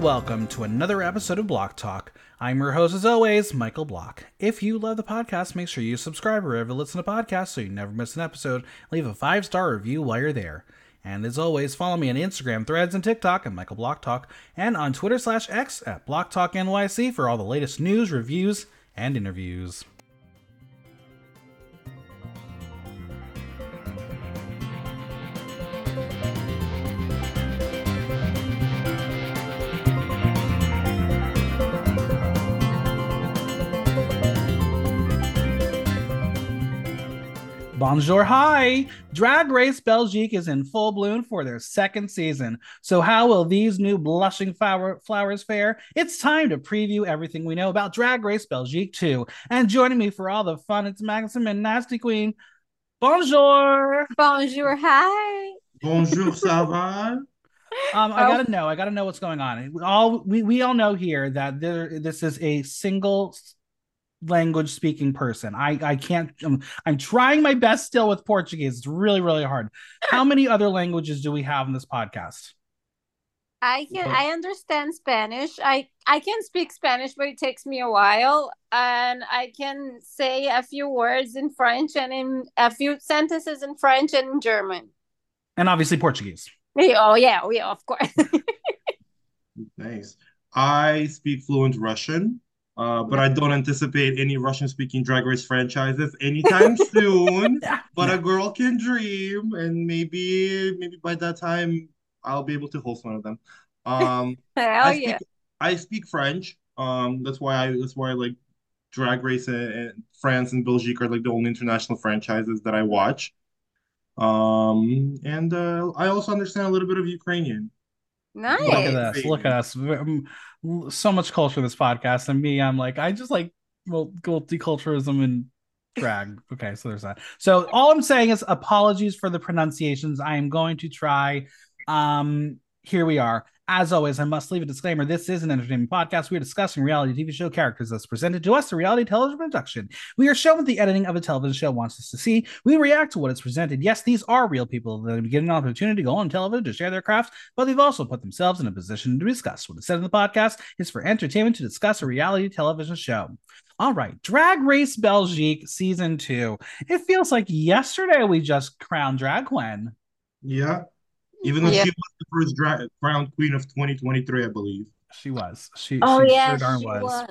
Welcome to another episode of Block Talk. I'm your host, as always, Michael Block. If you love the podcast, make sure you subscribe wherever you listen to podcasts so you never miss an episode. Leave a five star review while you're there. And as always, follow me on Instagram, Threads, and TikTok at Michael Block Talk, and on Twitter slash X at Block Talk NYC for all the latest news, reviews, and interviews. Bonjour, hi! Drag Race Belgique is in full bloom for their second season. So, how will these new blushing flower- flowers fare? It's time to preview everything we know about Drag Race Belgique 2. And joining me for all the fun, it's Maxim and Nasty Queen. Bonjour! Bonjour, hi! Bonjour, ça va? Um, I Oh. gotta know. I gotta know what's going on. All we, we all know here that there this is a single language speaking person. I I can't. I'm, I'm trying my best still with Portuguese. It's really really hard. How many other languages do we have in this podcast? I can Well- I understand Spanish. I I can speak Spanish, but it takes me a while. And I can say a few words in French and in a few sentences in French and in German. And obviously Portuguese. Oh yeah, oh, yeah, of course. Nice. I speak fluent Russian, uh, but I don't anticipate any Russian-speaking Drag Race franchises anytime soon. But a girl can dream, and maybe maybe by that time I'll be able to host one of them. Um, Hell I speak yeah. I speak French. Um, that's why I that's why I like Drag Race and, and France and Belgique are like the only international franchises that I watch. Um, and uh, I also understand a little bit of Ukrainian. Nice. Look at this. Look at us. Um, So much culture in this podcast, and me, I'm like, I just like well, multiculturalism and drag. Okay, so there's that. So all I'm saying is apologies for the pronunciations. I am going to try. Um, here we are. As always, I must leave a disclaimer. This is an entertainment podcast. We are discussing reality TV show characters that's presented to us, a reality television production. We are shown what the editing of a television show wants us to see. We react to what is presented. Yes, these are real people that have given an opportunity to go on television to share their crafts, but they've also put themselves in a position to discuss. What is said in the podcast is for entertainment to discuss a reality television show. All right, Drag Race Belgique season two. It feels like yesterday we just crowned Drag Couenne. Yeah. Even though Yeah. she was the first dra crown queen of 2023, I believe. She was. She, Oh she yeah, sure darn she was. was.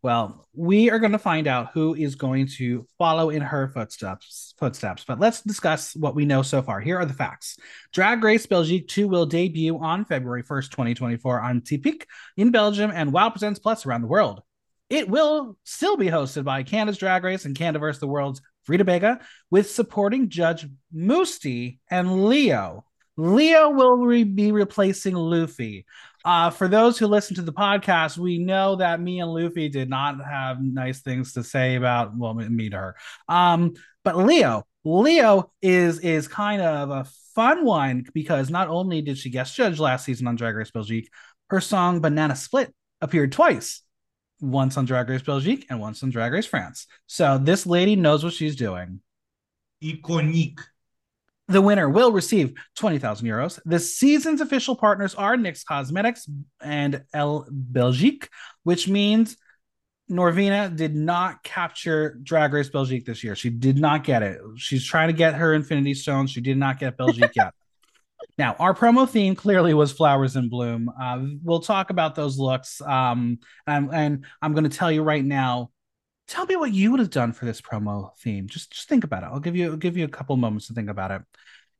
Well, we are going to find out who is going to follow in her footsteps. Footsteps, but let's discuss what we know so far. Here are the facts: Drag Race Belgique 2 will debut on February 1st, 2024, on Tipik in Belgium and Wow Presents Plus around the world. It will still be hosted by Canada's Drag Race and Canada vs. the World's Rita Baga, with supporting judge Mustii and Lio. Lio will re- be replacing Lufy. Uh, for those who listen to the podcast, we know that me and Lufy did not have nice things to say about well, me to her. Um, but Lio, Lio is is kind of a fun one because not only did she guest judge last season on Drag Race Belgique, her song "Banana Split" appeared twice, once on Drag Race Belgique and once on Drag Race France. So this lady knows what she's doing. Iconique. The winner will receive 20,000 euros. The season's official partners are NYX Cosmetics and Elle Belgique, which means Norvina did not capture Drag Race Belgique this year. She did not get it. She's trying to get her Infinity Stones. She did not get Belgique yet. Now, our promo theme clearly was flowers in bloom. Uh, we'll talk about those looks. Um, and, and I'm going to tell you right now. Tell me what you would have done for this promo theme. Just, just think about it. I'll give you, I'll give you a couple moments to think about it.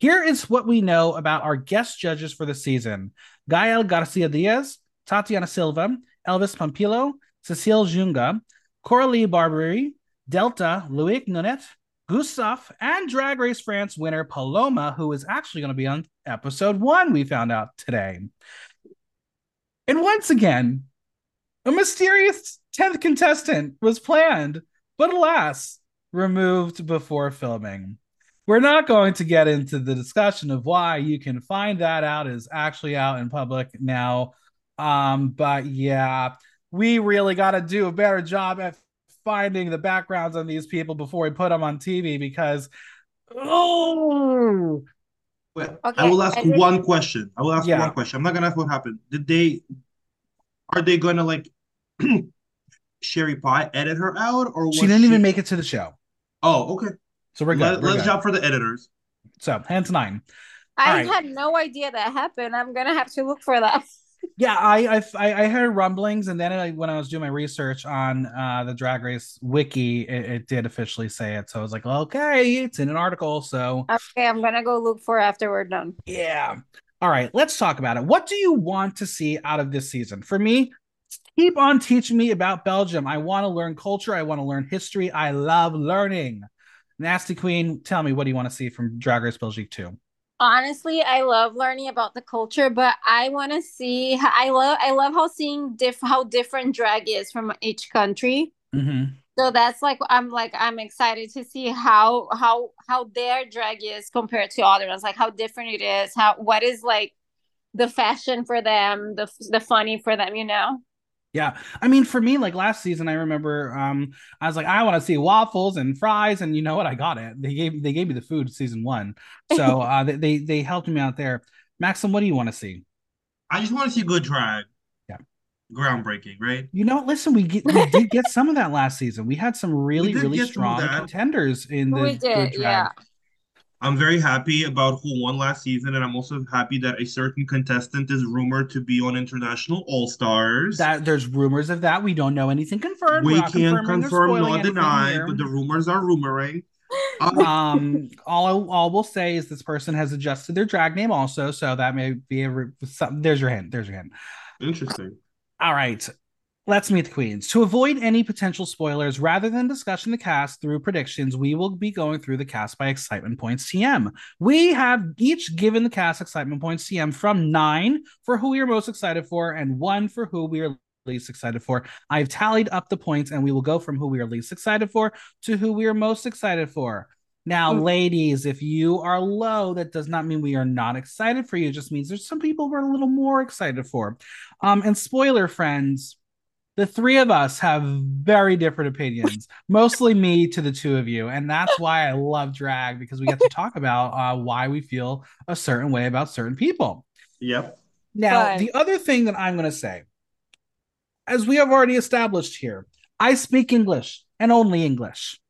Here is what we know about our guest judges for the season: Gael Garcia Diaz, Tatiana Silva, Elvis Pompilio, Cecile Djunga, Coralie Barbier, Delta, Loic Nottet, Gustav, and Drag Race France winner Paloma, who is actually going to be on episode one, we found out today. And once again, a mysterious 10th contestant was planned, but alas, removed before filming. We're not going to get into the discussion of why you can find that out is actually out in public now. Um, but yeah, we really got to do a better job at finding the backgrounds on these people before we put them on TV because oh Wait, Okay, I will ask I one question. I will ask Yeah. one question. I'm not gonna ask what happened. Did they are they gonna like Sherry Pie edit her out or was She didn't even make it to the show. Oh, okay. So we're good. Let, we're let's good. jump for the editors. So hands nine. I Alright. had no idea that happened. I'm gonna have to look for that. Yeah, I I I heard rumblings, and then I, when I was doing my research on uh, the Drag Race wiki, it, it did officially say it. So I was like, well, okay, it's in an article. So Okay, I'm gonna go look for after we're done. yeah. All right, let's talk about it. What do you want to see out of this season? For me, keep on teaching me about Belgium. I want to learn culture. I want to learn history. I love learning. Nasty Queen, tell me what do you want to see from Drag Race Belgique 2? Honestly, I love learning about the culture, but I want to see. I love. I love how seeing diff how different drag is from each country. Mm-hmm. So that's like I'm like I'm excited to see how how how their drag is compared to other ones. Like how different it is. How what is like the fashion for them, the the funny for them. You know. Yeah. I mean, for me, like last season, I remember um I was like, I want to see waffles and fries, and you know what? I got it. They gave they gave me the food season one. So uh they, they they helped me out there. Maxim, what do you want to see? I just want to see good drag. Yeah. Groundbreaking, right? You know, listen, we get we did get some of that last season. We had some really, really get some of strong contenders in the We good did, drag. yeah. I'm very happy about who won last season, and I'm also happy that a certain contestant is rumored to be on International All Stars. That there's rumors of that. We don't know anything confirmed. We're we not can't confirm nor deny, here. but the rumors are rumoring. Um, um all all we'll say is this person has adjusted their drag name also so that may be a re- some, there's your hint there's your hint interesting. all right let's meet the queens to avoid any potential spoilers rather than discussing the cast through predictions we will be going through the cast by excitement points tm we have each given the cast excitement points tm from nine for who we are most excited for and one for who we are least excited for i've tallied up the points and we will go from who we are least excited for to who we are most excited for now, Mm. ladies, if you are low, that does not mean we are not excited for you. It just means there's some people we're a little more excited for. Um, and spoiler friends, the three of us have very different opinions, mostly me to the two of you. And that's why I love drag because we get to talk about uh, why we feel a certain way about certain people. Yep. Now, Right. the other thing that I'm going to say, as we have already established here, I speak English and only English.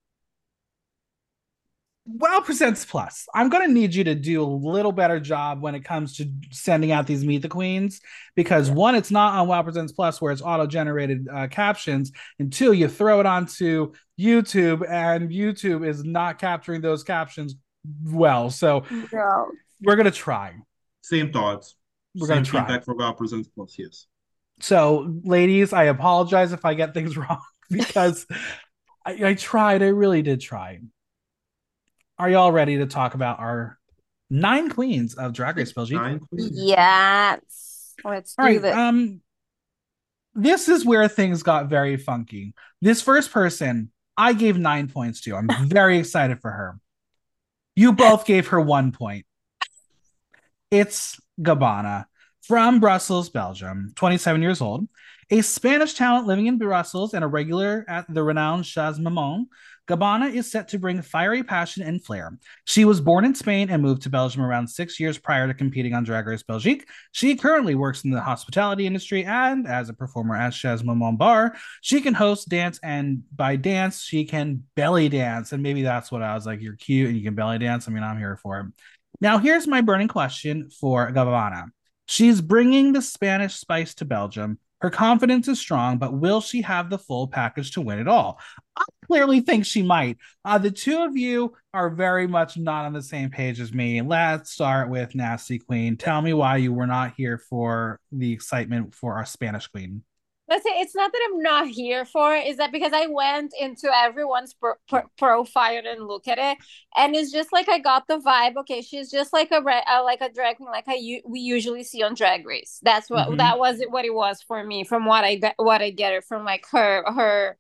Wow Presents Plus. I'm going to need you to do a little better job when it comes to sending out these Meet the Queens because one, it's not on Wow Presents Plus where it's auto generated uh, captions, and two, you throw it onto YouTube and YouTube is not capturing those captions well. So No. we're going to try. Same thoughts. We're going to try. feedback for Wow Presents Plus. Yes. So, ladies, I apologize if I get things wrong because I, I tried. I really did try. Are y'all ready to talk about our nine queens of Drag Race Belgique? Nine queens. Yes. Let's do All right. this. Um, this is where things got very funky. This first person, I gave nine points to. I'm very excited for her. You both gave her one point. It's Gabbana from Brussels, Belgium, 27 years old, a Spanish talent living in Brussels and a regular at the renowned Chez Maman. Gabbana is set to bring fiery passion and flair. She was born in Spain and moved to Belgium around six years prior to competing on Drag Race Belgique. She currently works in the hospitality industry and as a performer at Chez Maman Bar. She can host dance, and by dance, she can belly dance. And maybe that's what I was like, you're cute and you can belly dance. I mean, I'm here for it. Now, here's my burning question for Gabbana. She's bringing the Spanish spice to Belgium. Her confidence is strong, but will she have the full package to win it all? I clearly think she might. Uh, the two of you are very much not on the same page as me. Let's start with Nasty Queen. Tell me why you were not here for the excitement for our Spanish Queen. Let's say it's not that I'm not here for it. Is that because I went into everyone's pro- pro- profile and look at it, and it's just like I got the vibe. Okay, she's just like a re- uh, like a drag queen, like I u- we usually see on Drag Race. That's what Mhm. that was. What it was for me, from what I got, what I get it from like her her.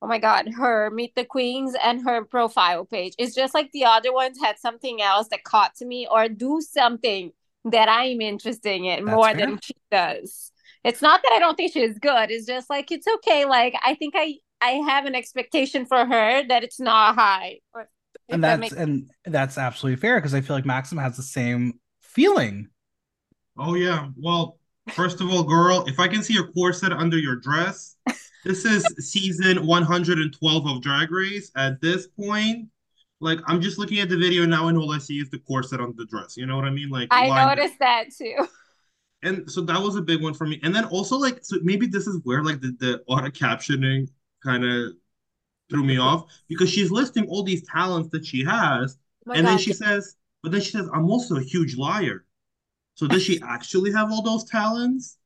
Oh my god, her Meet the Queens and her profile page. It's just like the other ones had something else that caught to me or do something that I'm interested in That's more fair. than she does. It's not that I don't think she's good. It's just like it's okay. Like I think I I have an expectation for her that it's not high. Or- and that that's makes- and that's absolutely fair because I feel like Maxim has the same feeling. Oh yeah. Well, first of all, girl, if I can see your corset under your dress, this is season 112 of Drag Race. At this point, like I'm just looking at the video now, and all I see is the corset on the dress. You know what I mean? Like I lined up. noticed that too. and so that was a big one for me. And then also like so maybe this is where like the, the auto captioning kind of threw me off because she's listing all these talents that she has, Oh my and then she says, but then she says, I'm also a huge liar. So does she actually have all those talents?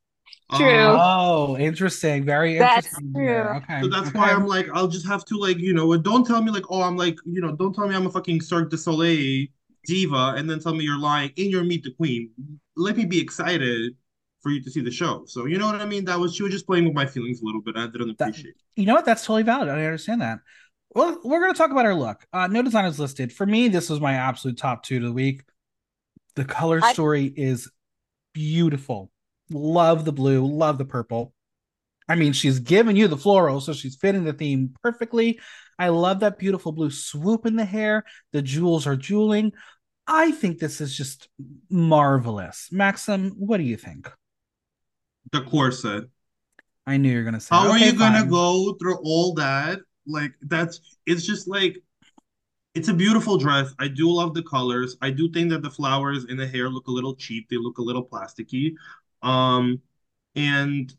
True. Um, Oh, interesting. Very That's interesting. true. there. Okay. so that's okay. why I'm like, I'll just have to like, you know, don't tell me like, oh, I'm like, you know, don't tell me I'm a fucking Cirque du Soleil diva, and then tell me you're lying in your Meet the Queen. Let me be excited for you to see the show. So you know what I mean? That was she was just playing with my feelings a little bit. I didn't appreciate. it. You know what? That's totally valid. I understand that. Well, we're going to talk about her look. Uh, no design is listed. For me, this was my absolute top two to the week. The color I- story is beautiful. Love the blue, love the purple. I mean, she's giving you the floral, so she's fitting the theme perfectly. I love that beautiful blue swoop in the hair. The jewels are jeweling. I think this is just marvelous. Maxim, what do you think? The corset. I knew you were going to say. How are okay, you gonna go through all that? Like that's it's just like it's a beautiful dress. I do love the colors. I do think that the flowers in the hair look a little cheap. They look a little plasticky. Um and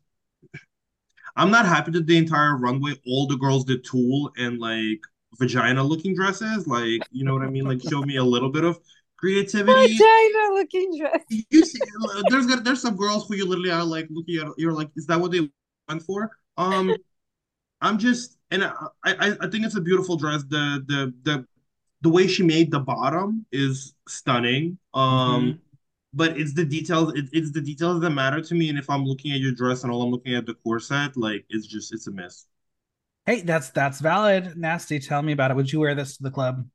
I'm not happy that the entire runway all the girls did tulle and like vagina looking dresses. Like, you know what I mean? Like show me a little bit of creativity. Vagina looking dress. you see, there's gonna- there's some girls who you literally are like looking at. You're like, is that what they went for? Um, I'm just, and I, I, I think it's a beautiful dress. The, the, the, the way she made the bottom is stunning. Um, but it's the details. It, it's the details that matter to me. And if I'm looking at your dress and all I'm looking at the corset, like it's just, it's a miss. Hey, that's that's valid. Nasty, tell me about it. Would you wear this to the club?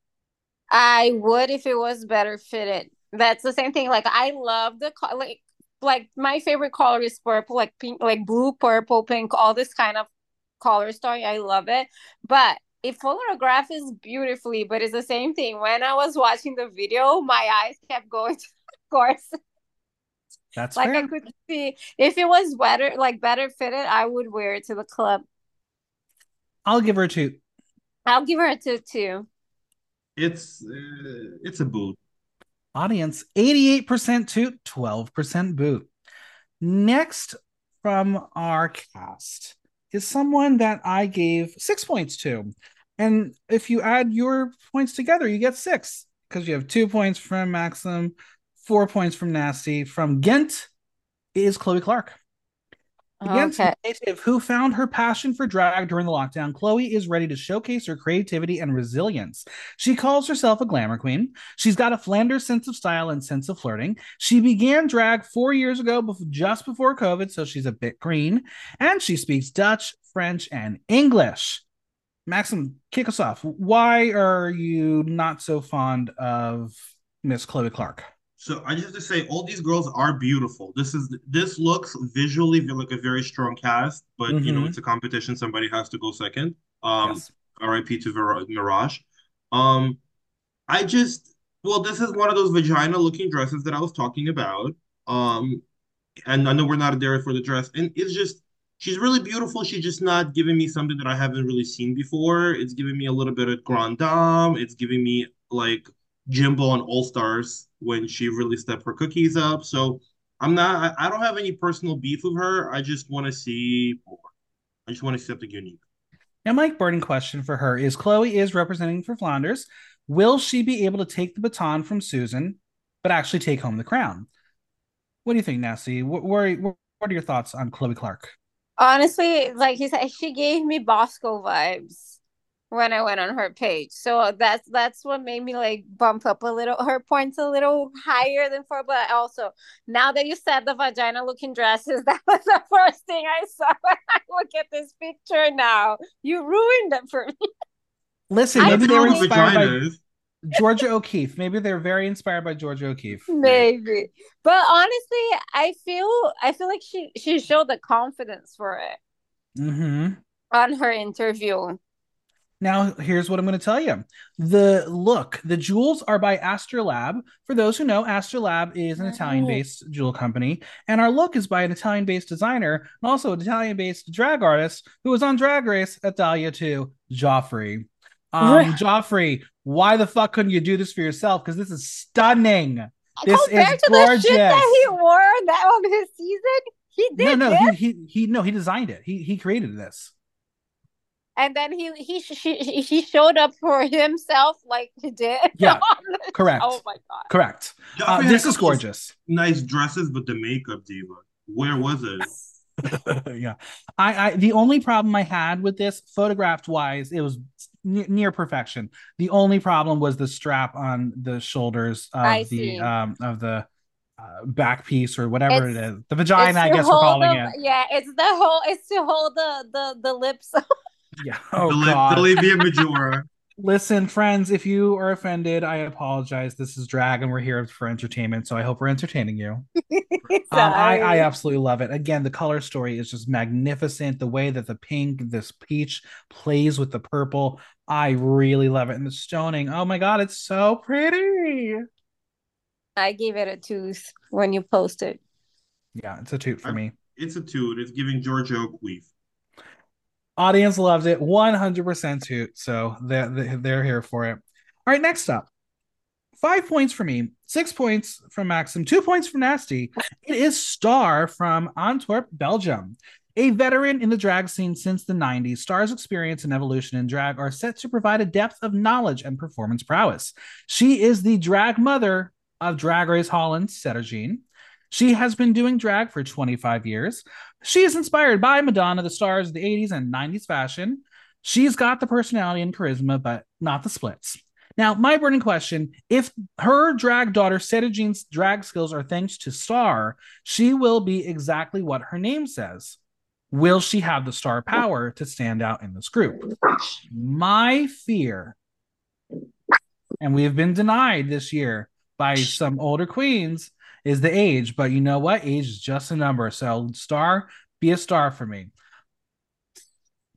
I would if it was better fitted. That's the same thing. Like I love the co- like like my favorite color is purple, like pink, like blue, purple, pink, all this kind of color story. I love it. But it photographes beautifully, but it's the same thing. When I was watching the video, my eyes kept going to the course. That's Like fair. I could see if it was better, like better fitted, I would wear it to the club. I'll give her a two. I'll give her a two too. It's, uh, it's a boot. Audience 88% toot, 12% boot. Next from our cast is someone that I gave six points to. And if you add your points together, you get six because you have two points from Maxim, four points from Nasty. From Ghent is Chloe Clark. Ghent Okay. native who found her passion for drag during the lockdown, Chloe is ready to showcase her creativity and resilience. She calls herself a glamour queen. She's got a Flanders sense of style and sense of flirting. She began drag four years ago, just before COVID, so she's a bit green. And she speaks Dutch, French, and English. Maxim, kick us off. Why are you not so fond of Miss Chloe Clark? So I just have to say, all these girls are beautiful. This is this looks visually like a very strong cast, but you know Mhm. it's a competition. Somebody has to go second. Um, Yes. R.I.P. to Vir- Mirage. Um, I just well, this is one of those vagina-looking dresses that I was talking about. Um, and I know we're not there for the dress, and it's just she's really beautiful. She's just not giving me something that I haven't really seen before. It's giving me a little bit of Grand Dame. It's giving me like Jimbo on All Stars when she really stepped her cookies up. So I'm not. I, I don't have any personal beef with her. I just want to see more. I just want to see something unique. Now, my burning question for her is Chloe is representing for Flanders. Will she be able to take the baton from Susan, but actually take home the crown? What do you think, Nasty? What, what, what are your thoughts on Chloe Clark? Honestly, like he said, she gave me Bosco vibes when I went on her page. So that's that's what made me like bump up a little her points a little higher than four. But also now that you said the vagina looking dresses, that was the first thing I saw when I look at this picture now. You ruined it for me. Listen, maybe they were inspired by. Georgia O'Keeffe. Maybe they're very inspired by Georgia O'Keeffe. Maybe. But honestly, I feel I feel like she she showed the confidence for it hmm on her interview. Now, here's what I'm going to tell you. The look, the jewels are by Astrolab. For those who know, Astrolab is an Italian based jewel company, and our look is by an Italian based designer and also an Italian based drag artist who was on Drag Race Italia 2, Gioffré. Um, Gioffré, why the fuck couldn't you do this for yourself? Because this is stunning. This Compared is to gorgeous. the shit that he wore that on his season, he no, did no, this, he, he he no, he designed it. He he created this. And then he he she, he showed up for himself like he did. Yeah, correct. Oh my god. Correct. Gioffré Uh, this is gorgeous. Nice dresses, but the makeup, diva. Where was it? yeah. I, I the only problem I had with this photographed wise, it was ne- near perfection. The only problem was the strap on the shoulders of I the see. um of the uh, back piece or whatever It's- it is. The vagina, I guess we're calling the- it. Yeah, it's the whole. It's to hold the the the lips. Yeah. Oh the, li- god. the labia majora. Listen, friends, if you are offended, I apologize. This is drag and we're here for entertainment, so I hope we're entertaining you. Um, I, I absolutely love it. Again, the color story is just magnificent. The way that the pink, this peach plays with the purple, I really love it. And the stoning, oh my god, it's so pretty. I gave it a tooth when you posted. It. Yeah, it's a toot for I'm- me. It's a toot. It's giving Giorgio a queef. Audience loves it, 100% too. So they're, they're here for it. All right, next up. Five points for me, six points from Maxim, two points from Nasty. It is Star from Antwerp, Belgium. A veteran in the drag scene since the 90s, Star's experience and evolution in drag are set to provide a depth of knowledge and performance prowess. She is the drag mother of Drag Race Holland's Sederginne. She has been doing drag for 25 years. She is inspired by Madonna, the stars of the 80s and 90s fashion. She's got the personality and charisma, but not the splits. Now, my burning question if her drag daughter Sederginne's drag skills are thanks to Star, she will be exactly what her name says. Will she have the star power to stand out in this group? My fear, and we have been denied this year by some older queens, is the age. But you know what? Age is just a number. So, Star, be a star for me.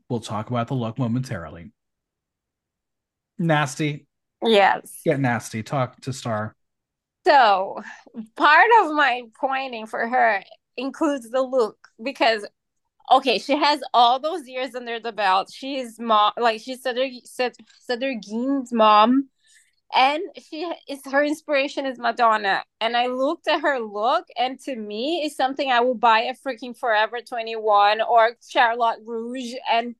We'll talk about the look momentarily. Nasty, Yes. get nasty. Talk to Star. So part of my pointing for her includes the look because okay, she has all those years under the belt. She's mom like she's Cedar Cedric mom. And she is her inspiration is Madonna. And I looked at her look, and to me, it's something I will buy a freaking Forever 21 or Charlotte Rouge. And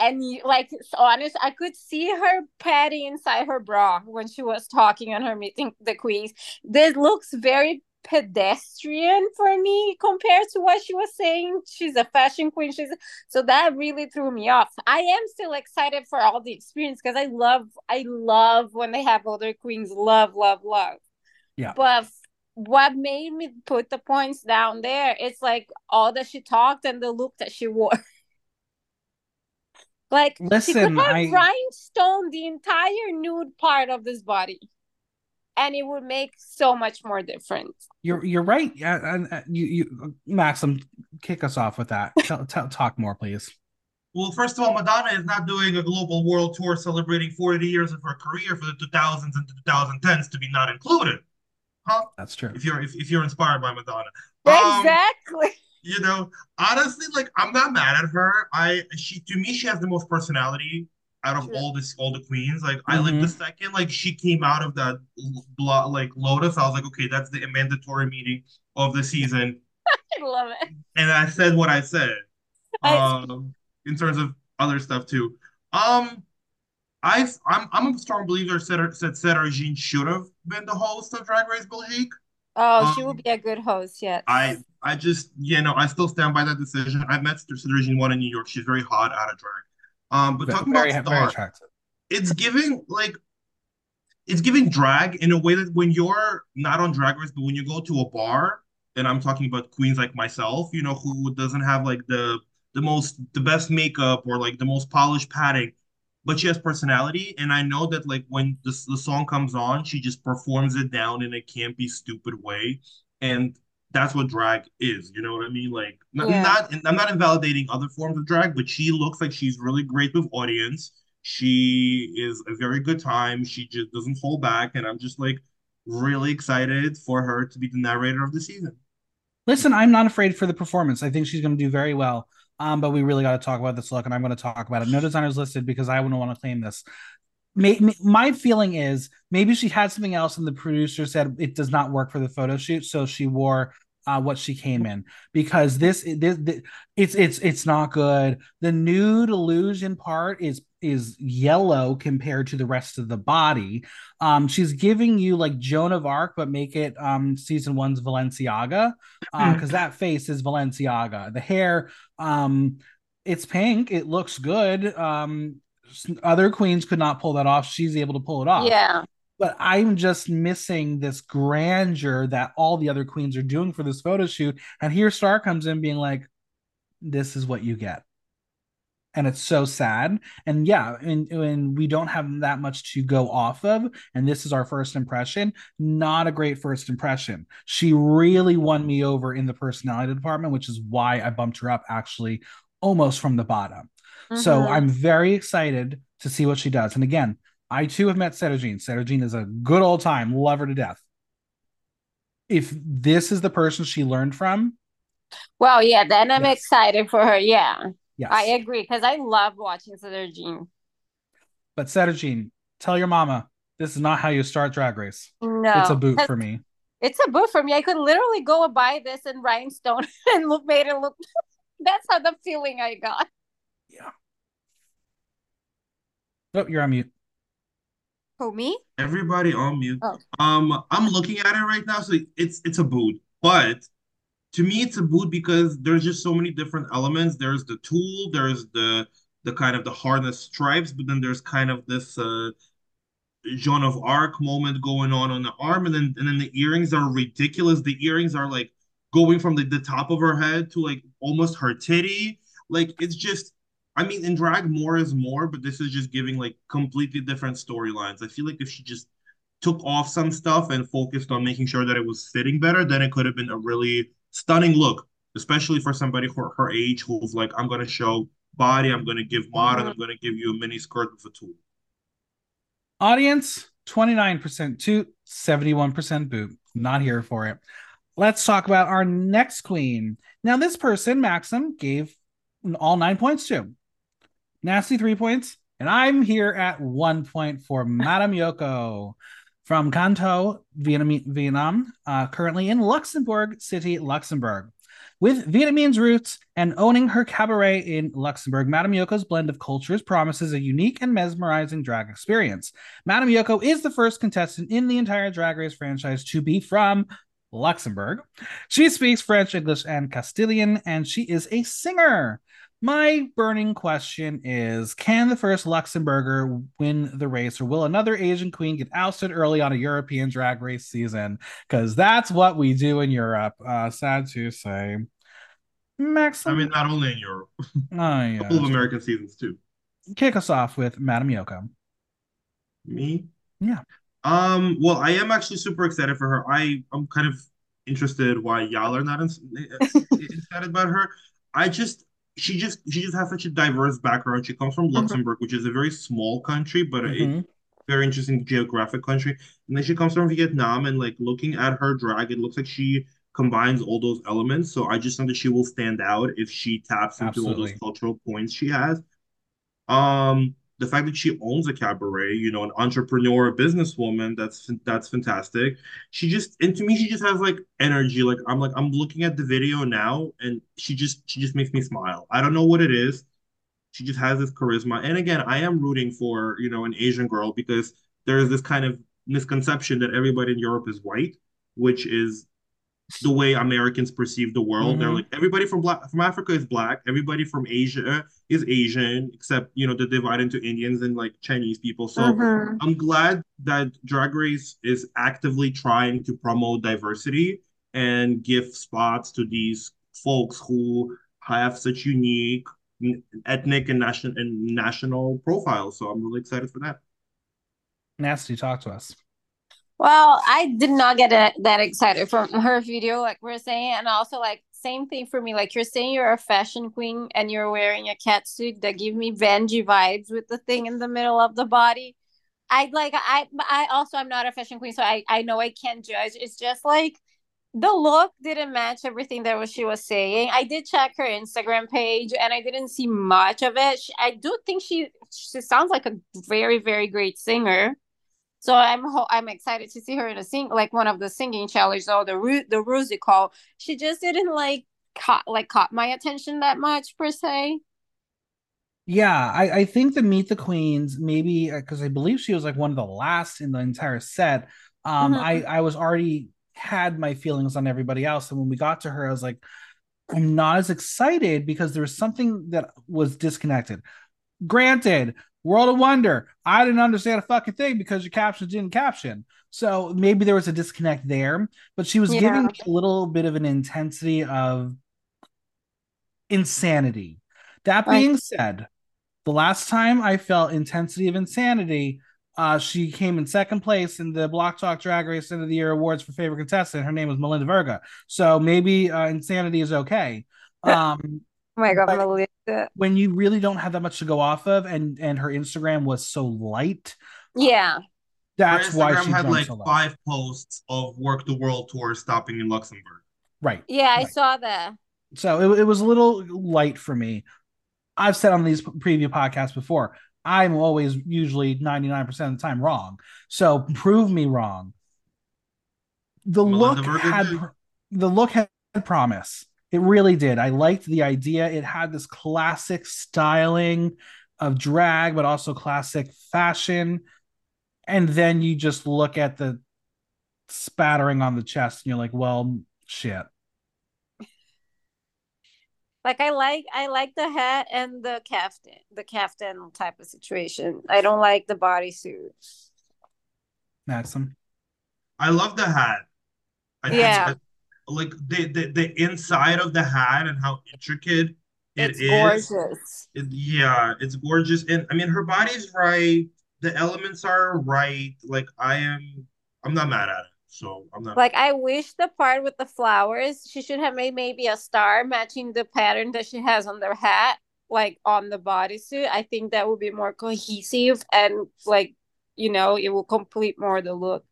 and like honest, I could see her patting inside her bra when she was talking on her meeting the queens. This looks very pedestrian for me compared to what she was saying. She's a fashion queen. She's so that really threw me off. I am still excited for all the experience because I love, I love when they have other queens. Love, love, love. Yeah. But what made me put the points down there? It's like all that she talked and the look that she wore. like she Listen, could have I- rhinestone the entire nude part of this body, and it would make so much more difference. You're you're right. Yeah, and uh, you you Maxim, kick us off with that. Tell, tell, talk more, please. Well, first of all, Madonna is not doing a global world tour celebrating 40 years of her career for the 2000s and 2010s to be not included. Huh? That's true. If you're if, if you're inspired by Madonna. Um, exactly. you know, honestly, like I'm not mad at her. I she to me she has the most personality out of Sure. all this all the queens. Like I like the second like she came out of that blo- like Lotus, I was like, okay, that's the mandatory meeting of the season, I love it. and I said what I said. Um, in terms of other stuff too. Um, I I'm I'm a strong believer that said Sarah Jean should have been the host of Drag Race Belgique. Oh, she Um, will be a good host. Yes. I I just you know I still stand by that decision. I met Cedric one in New York. She's very hot out of drag. Um, but talking very, about Star, it's giving like it's giving drag in a way that when you're not on Drag Race, but when you go to a bar, and I'm talking about queens like myself, you know, who doesn't have like the the most the best makeup or like the most polished padding, but she has personality. And I know that like when the the song comes on, she just performs it down in a campy, stupid way, and that's what drag is. You know what I mean? Like n- Yeah. not I'm not invalidating other forms of drag, but she looks like she's really great with audience. She is a very good time. She just doesn't hold back, and I'm just like really excited for her to be the narrator of the season. Listen, I'm not afraid for the performance. I think she's going to do very well. Um, but we really got to talk about this look, and I'm going to talk about it. No designers listed because I wouldn't want to claim this. May, may, my feeling is maybe she had something else, and the producer said it does not work for the photo shoot, so she wore uh, what she came in because this, this, this it's it's it's not good. The nude illusion part is is yellow compared to the rest of the body. Um, she's giving you like Joan of Arc, but make it um season one's Balenciaga, because uh, mm. that face is Balenciaga. The hair, um, it's pink. It looks good. Um, other queens could not pull that off. She's able to pull it off. Yeah but I'm just missing this grandeur that all the other queens are doing for this photo shoot. And here Star comes in being like, this is what you get. And it's so sad. And yeah, and, and we don't have that much to go off of. And this is our first impression. Not a great first impression. She really won me over in the personality department, which is why I bumped her up actually almost from the bottom. Mm-hmm. So I'm very excited to see what she does. And again, I too have met Sederginne. Sederginne is a good old time, love her to death. If this is the person she learned from, well, yeah, then I'm yes. excited for her. Yeah, yes. I agree because I love watching Sederginne. But Sederginne, tell your mama this is not how you start Drag Race. No, it's a boot for me. It's a boot for me. I could literally go and buy this in rhinestone and look made it look. That's how the feeling I got. Yeah. Oh, you're on mute. Who me? Everybody on mute. Oh. Um, I'm looking at it right now, so it's it's a boot, but to me it's a boot because there's just so many different elements. There's the tulle, there's the the kind of the harness stripes, but then there's kind of this uh Joan of Arc moment going on on the arm, and then and then the earrings are ridiculous. The earrings are like going from the, the top of her head to like almost her titty. Like it's just I mean, in drag, more is more, but this is just giving like completely different storylines. I feel like if she just took off some stuff and focused on making sure that it was fitting better, then it could have been a really stunning look, especially for somebody her, her age who's like, I'm going to show body, I'm going to give mod, and I'm mm-hmm. going to give you a mini skirt with a tulle. Audience 29% toot, 71% boot. Not here for it. Let's talk about our next queen. Now, this person, Maxim, gave all nine points to. Nasty three points. And I'm here at one point for Madame Yoko from Can-Tho, Vietnam, uh, currently in Luxembourg City, Luxembourg. With Vietnamese roots and owning her cabaret in Luxembourg, Madame Yoko's blend of cultures promises a unique and mesmerizing drag experience. Madame Yoko is the first contestant in the entire Drag Race franchise to be from Luxembourg. She speaks French, English, and Castilian, and she is a singer. My burning question is Can the first Luxembourger win the race, or will another Asian queen get ousted early on a European drag race season? Because that's what we do in Europe. Uh, sad to say. Max. I mean, not only in Europe, oh, yeah, a couple of American seasons too. Kick us off with Madame Yoko. Me? Yeah. Um. Well, I am actually super excited for her. I I'm kind of interested why y'all are not excited about her. I just she just she just has such a diverse background. She comes from mm-hmm. Luxembourg, mm-hmm. which is a very small country, but mm-hmm. a very interesting geographic country. And then she comes from Vietnam, and like looking at her drag, it looks like she combines all those elements. So I just think that she will stand out if she taps into Absolutely. all those cultural points she has. Um, the fact that she owns a cabaret, you know, an entrepreneur, a businesswoman, that's that's fantastic. She just and to me, she just has like energy. Like I'm like I'm looking at the video now, and she just she just makes me smile. I don't know what it is. She just has this charisma. And again, I am rooting for you know an Asian girl because there's this kind of misconception that everybody in Europe is white, which is the way Americans perceive the world. Mm-hmm. They're like everybody from black from Africa is black, everybody from Asia is Asian, except you know they divide into Indians and like Chinese people. So mm-hmm. I'm glad that Drag Race is actively trying to promote diversity and give spots to these folks who have such unique ethnic and national and national profiles. So I'm really excited for that. Nasty, talk to us. Well, I did not get a, that excited from her video, like we're saying, and also like same thing for me. Like you're saying, you're a fashion queen and you're wearing a cat suit that give me Vanjie vibes with the thing in the middle of the body. I like I I also I'm not a fashion queen, so I I know I can't judge. It's just like the look didn't match everything that was she was saying. I did check her Instagram page and I didn't see much of it. She, I do think she she sounds like a very very great singer. So I'm ho- I'm excited to see her in a sing like one of the singing challenges or the Ru- the Rusical. She just didn't like caught like caught my attention that much per se. Yeah, I, I think the Meet the Queens, maybe because I believe she was like one of the last in the entire set. Um, Mhm. I I was already had my feelings on everybody else, and when we got to her, I was like, I'm not as excited because there was something that was disconnected. Granted, World of Wonder, I didn't understand a fucking thing because your captions didn't caption. So maybe there was a disconnect there, but she was Yeah. giving me a little bit of an intensity of insanity. That Right. being said, the last time I felt intensity of insanity, uh, she came in second place in the Block Talk Drag Race End of the Year Awards for favorite contestant. Her name was Melinda Verga. So maybe uh, insanity is okay. Um, Oh my god, But- Melissa. when you really don't have that much to go off of, and and her Instagram was so light, Yeah. that's why she had like so five posts of Work the World Tour stopping in Luxembourg. Right. Yeah, I saw that. So it, it was a little light for me. I've said on these preview podcasts before, I'm always usually 99% of the time wrong. So prove me wrong. The Melinda look Verga had did. the look had promise. It really did. I liked the idea. It had this classic styling of drag, but also classic fashion. And then you just look at the spattering on the chest and you're like, well, shit. Like I like I like the hat and the caftan, the caftan type of situation. I don't like the bodysuit. Maxim. I love the hat. I think Yeah. Like the, the the inside of the hat and how intricate it it's is. gorgeous. It- yeah, it's gorgeous. And I mean her body's right. The elements are right. Like I am I'm not mad at it. So I'm not Like I wish the part with the flowers, she should have made maybe a star matching the pattern that she has on their hat, like on the bodysuit. I think that would be more cohesive and like you know, it will complete more the look.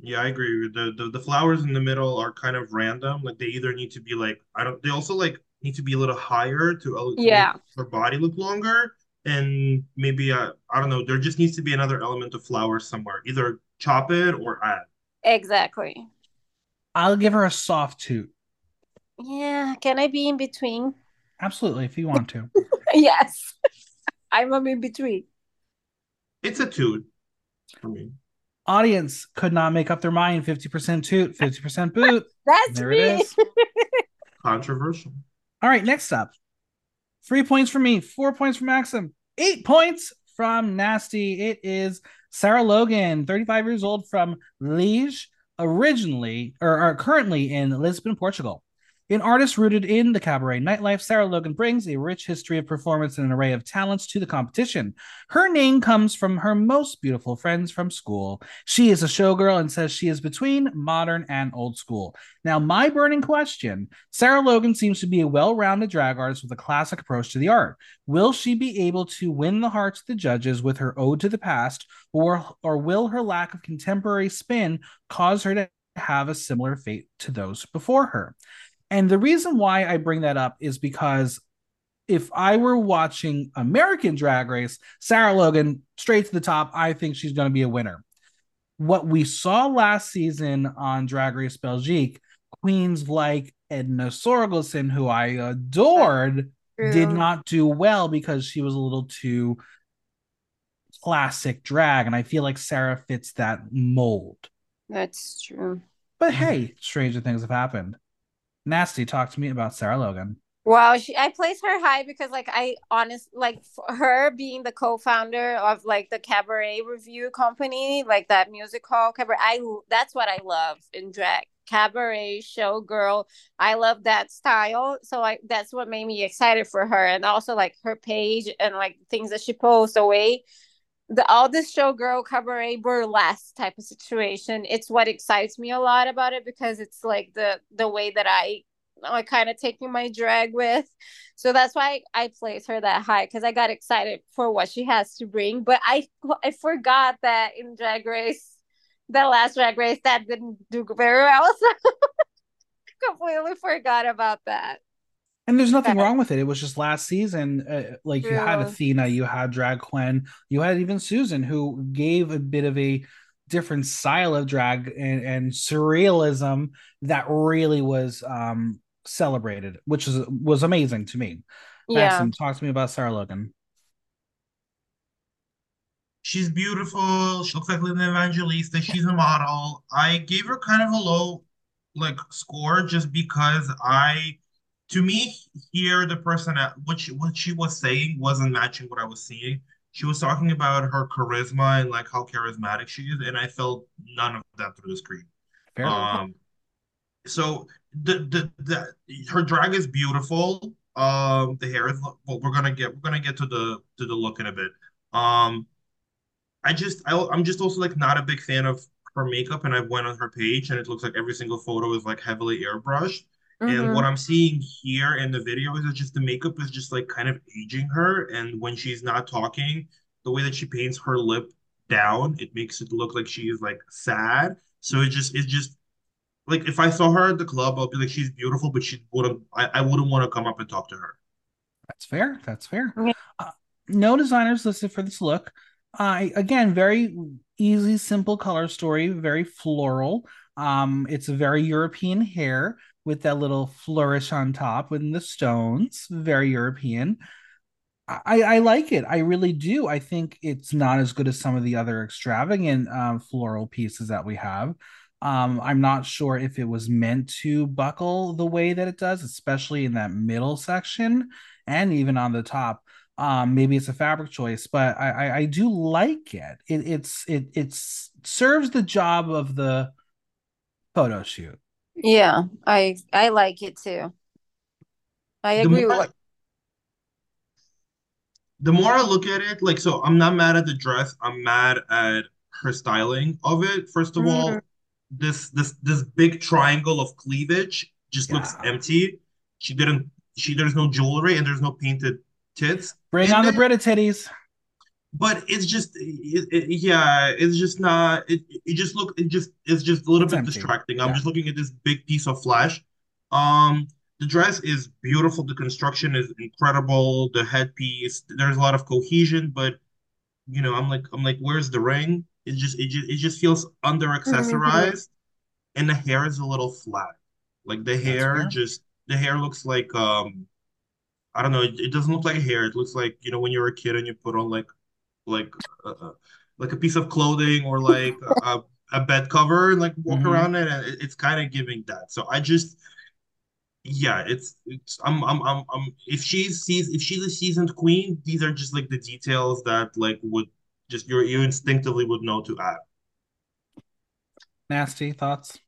Yeah, I agree. The, the the flowers in the middle are kind of random. Like they either need to be like I don't. They also like need to be a little higher to, to Yeah. make her body look longer, and maybe uh, I don't know. There just needs to be another element of flowers somewhere. Either chop it or add. Exactly. I'll give her a soft toot. Yeah. Can I be in between? Absolutely, if you want to. yes. I'm a in between. It's a toot for me. Audience could not make up their mind. 50% toot, 50% boot. That's There me. it is. Controversial. All right, next up. Three points for me, four points for Maxim, eight points from Nasty. It is Sarah Logan, 35 years old from Liege, originally or, or currently in Lisbon, Portugal. An artist rooted in the cabaret nightlife, Sarah Logan brings a rich history of performance and an array of talents to the competition. Her name comes from her most beautiful friends from school. She is a showgirl and says she is between modern and old school. Now, my burning question Sarah Logan seems to be a well rounded drag artist with a classic approach to the art. Will she be able to win the hearts of the judges with her ode to the past, or, or will her lack of contemporary spin cause her to have a similar fate to those before her? And the reason why I bring that up is because if I were watching American Drag Race, Sarah Logan straight to the top, I think she's going to be a winner. What we saw last season on Drag Race Belgique, queens like Edna Sorgelson, who I adored, did not do well because she was a little too classic drag. And I feel like Sarah fits that mold. That's true. But hey, stranger things have happened. Nasty, talk to me about Sarah Logan. Wow, she I place her high because like I honest like her being the co-founder of like the cabaret review company, like that music hall cabaret. I that's what I love in drag. Cabaret showgirl. I love that style. So like that's what made me excited for her. And also like her page and like things that she posts away. The all this showgirl cabaret burlesque type of situation. It's what excites me a lot about it because it's like the the way that I like kind of taking my drag with. So that's why I place her that high because I got excited for what she has to bring. But I I forgot that in Drag Race, the last Drag Race, that didn't do very well. So completely forgot about that. And there's nothing wrong with it. It was just last season. Uh, like True. you had Athena, you had Drag Couenne, you had even Susan, who gave a bit of a different style of drag and, and surrealism that really was um celebrated, which is was amazing to me. Yeah. Maxim, talk to me about Sarah Logan. She's beautiful. She looks like Linda Evangelista. She's a model. I gave her kind of a low like score just because I to me here the person at what she what she was saying wasn't matching what I was seeing. She was talking about her charisma and like how charismatic she is, and I felt none of that through the screen. Fair um, so the, the the her drag is beautiful. Um, the hair is well, we're gonna get we're gonna get to the to the look in a bit. Um, I just I, I'm just also like not a big fan of her makeup, and I went on her page, and it looks like every single photo is like heavily airbrushed. Mm-hmm. And what I'm seeing here in the video is just the makeup is just like kind of aging her, and when she's not talking, the way that she paints her lip down, it makes it look like she is like sad. So it just it just like if I saw her at the club, I'll be like, she's beautiful, but she wouldn't. I, I wouldn't want to come up and talk to her. That's fair. That's fair. Okay. Uh, no designers listed for this look. Uh, again, very easy, simple color story, very floral. Um, it's a very European hair with that little flourish on top with the stones, very European. I, I like it. I really do. I think it's not as good as some of the other extravagant um, floral pieces that we have. Um, I'm not sure if it was meant to buckle the way that it does, especially in that middle section and even on the top. Um, maybe it's a fabric choice, but I, I, I do like it. it. It's it it's serves the job of the photo shoot. Yeah, I I like it too. I agree with what the more I look at it, like so I'm not mad at the dress, I'm mad at her styling of it. First of mm-hmm. all, this this this big triangle of cleavage just yeah. looks empty. She didn't. She there's no jewelry and there's no painted tits. Bring and on then, the Brita titties. But it's just, it, it, yeah, it's just not. It, it just look. It just it's just a little it's bit empty. distracting. I'm yeah. just looking at this big piece of flesh. Um, the dress is beautiful. The construction is incredible. The headpiece, there's a lot of cohesion, but you know, I'm like, I'm like, where's the ring? It just it just it just feels under accessorized, and the hair is a little flat. Like the hair just the hair looks like um I don't know. It, it, doesn't look like hair. It looks like you know when you're a kid and you put on like like uh, uh like a piece of clothing or like a, a bed cover and like walk mm-hmm. around it, and it, it's kind of giving that. So I just yeah, it's it's I'm I'm I'm, I'm if she's sees if she's a seasoned queen, these are just like the details that like would just you you instinctively would know to add. Nasty thoughts.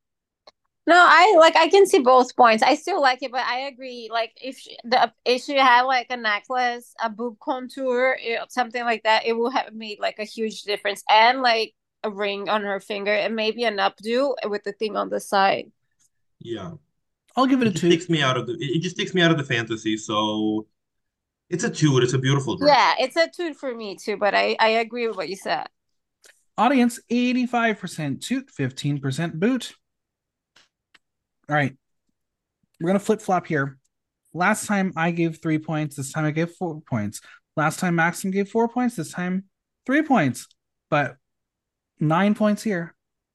No, I like I can see both points. I still like it, but I agree. Like if she, the if she had like a necklace, a boob contour, it, something like that, it would have made like a huge difference. And like a ring on her finger, and maybe an updo with the thing on the side. Yeah, I'll give it, it a two. Takes me out of the. It just takes me out of the fantasy. So it's a two. It's a beautiful dress. Yeah, it's a two for me too. But I I agree with what you said. Audience eighty five percent toot, fifteen percent boot. All right, we're gonna flip flop here. Last time I gave three points. This time I gave four points. Last time Maxim gave four points. This time three points. But nine points here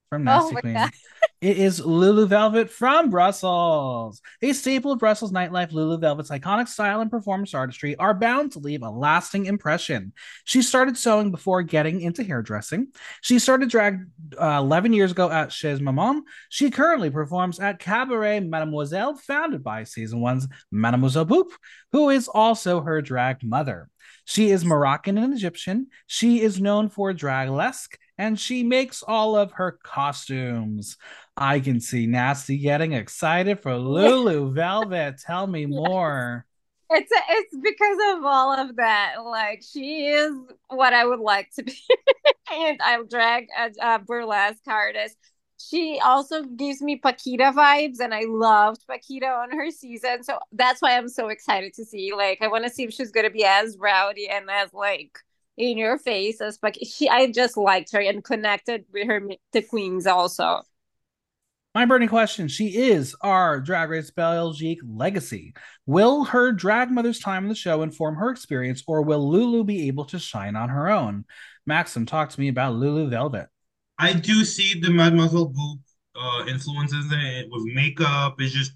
from oh Nasty oh Queen. It is Lulu Velvet from Brussels. A staple of Brussels nightlife, Lulu Velvet's iconic style and performance artistry are bound to leave a lasting impression. She started sewing before getting into hairdressing. She started drag uh, 11 years ago at Chez Maman. She currently performs at Cabaret Mademoiselle, founded by season one's Mademoiselle Boop, who is also her drag mother. She is Moroccan and Egyptian. She is known for draglesque and she makes all of her costumes. I can see Nasty getting excited for Lulu Velvet. Tell me more. It's a, it's because of all of that. Like she is what I would like to be, and I'm drag a, a burlesque artist. she also gives me Paquita vibes, and I loved Paquita on her season. So that's why I'm so excited to see. Like, I want to see if she's gonna be as rowdy and as like in your face as Paquita. She, I just liked her and connected with her the queens also. My burning question She is our Drag Race Belgique legacy. Will her drag mother's time in the show inform her experience, or will Lulu be able to shine on her own? Maxim, talk to me about Lulu Velvet. I do see the Mademoiselle Boop uh, influences in it with makeup. It's just,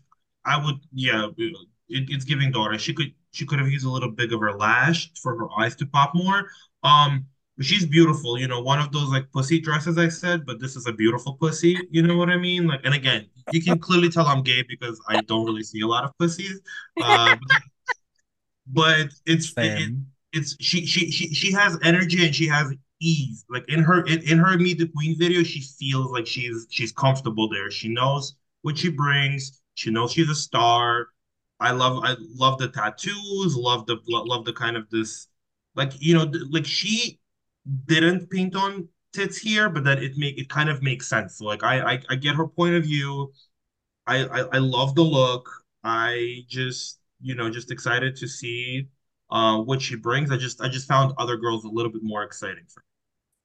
I would, yeah, it, it's giving daughter. She could, she could have used a little bit of her lash for her eyes to pop more. Um, she's beautiful, you know, one of those like pussy dresses I said, but this is a beautiful pussy, you know what I mean? Like, and again, you can clearly tell I'm gay because I don't really see a lot of pussies. Uh, but it's it, it's she she she she has energy and she has ease. Like in her in, in her Meet the Queen video, she feels like she's she's comfortable there. She knows what she brings. She knows she's a star. I love I love the tattoos. Love the love the kind of this like you know like she didn't paint on tits here, but that it make it kind of makes sense. Like I, I I get her point of view. I, I I love the look. I just you know just excited to see uh what she brings. I just I just found other girls a little bit more exciting for me.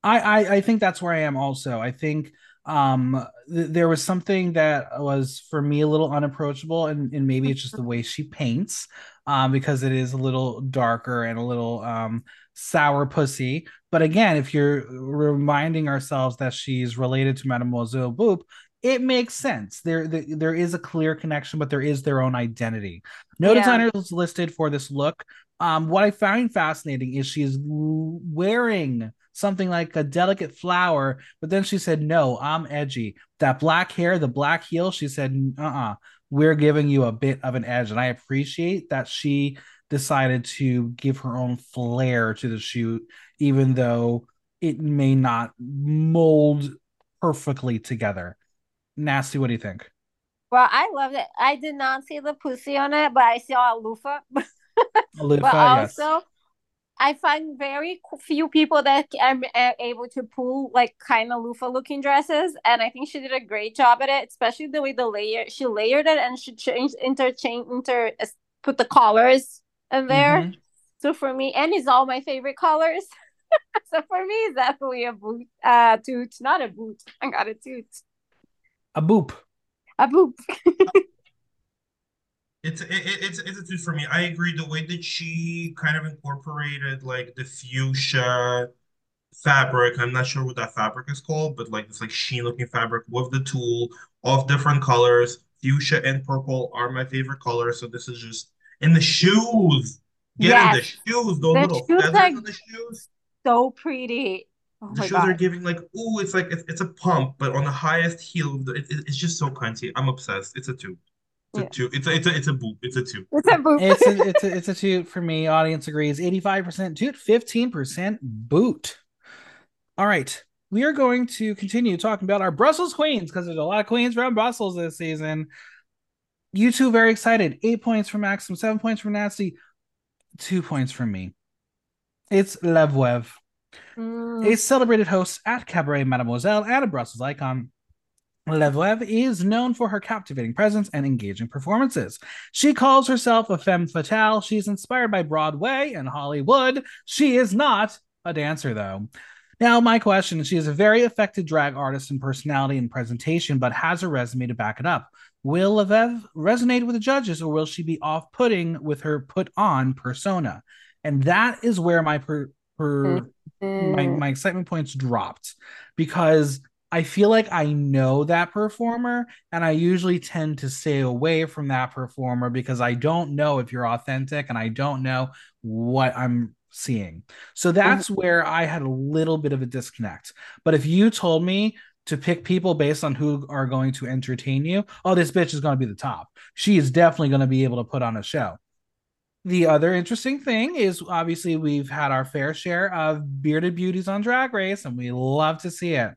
I, I I think that's where I am also. I think um th- there was something that was for me a little unapproachable and, and maybe it's just the way she paints um because it is a little darker and a little um sour pussy. But again, if you're reminding ourselves that she's related to Mademoiselle Boop, it makes sense. There, there, there is a clear connection, but there is their own identity. No yeah. designer listed for this look. Um, what I find fascinating is she's wearing something like a delicate flower, but then she said, "No, I'm edgy." That black hair, the black heel, she said, "Uh, uh-uh, we're giving you a bit of an edge," and I appreciate that she decided to give her own flair to the shoot, even though it may not mold perfectly together. Nasty, what do you think? Well, I loved it. I did not see the pussy on it, but I saw a loofah. a loofah, but also, yes. I find very few people that are able to pull like kind of loofah looking dresses, and I think she did a great job at it, especially the way the layer she layered it and she changed interchange inter put the collars in there. Mm-hmm. So for me, and it's all my favorite colors. so for me, it's definitely a boot, uh, toot, not a boot. I got a toot. A boop. A boop. it's it, it's it's a toot for me. I agree. The way that she kind of incorporated like the fuchsia fabric. I'm not sure what that fabric is called, but like it's like sheen looking fabric with the tulle of different colors. Fuchsia and purple are my favorite colors. So this is just and the shoes. Get yes. the shoes, those the little shoes feathers on the shoes. So pretty. Oh the shoes God. are giving like, oh, it's like it's, it's, a pump, but on the highest heel, it, it, it's just so cunty. I'm obsessed. It's a two. It's yeah. a two. It's a it's a it's a boop. It's a two. It's a boop. it's a it's a it's a toot for me. Audience agrees. Eighty five percent toot, fifteen percent boot. All right, we are going to continue talking about our Brussels queens because there's a lot of queens from Brussels this season you two very excited. Eight points from Maxim, seven points from Nasty, two points from me. It's La Veuve, mm. a celebrated host at Cabaret Mademoiselle and a Brussels icon. Veuve is known for her captivating presence and engaging performances. She calls herself a femme fatale. She's inspired by Broadway and Hollywood. She is not a dancer, though. Now, my question is she is a very effective drag artist in personality and presentation, but has a resume to back it up. Will La Veuve resonate with the judges, or will she be off putting with her put on persona? And that is where my per, per mm-hmm. my, my excitement points dropped because I feel like I know that performer, and I usually tend to stay away from that performer because I don't know if you're authentic and I don't know what I'm seeing. So that's where I had a little bit of a disconnect. But if you told me to pick people based on who are going to entertain you, oh, this bitch is going to be the top. She is definitely going to be able to put on a show. The other interesting thing is obviously we've had our fair share of bearded beauties on Drag Race, and we love to see it.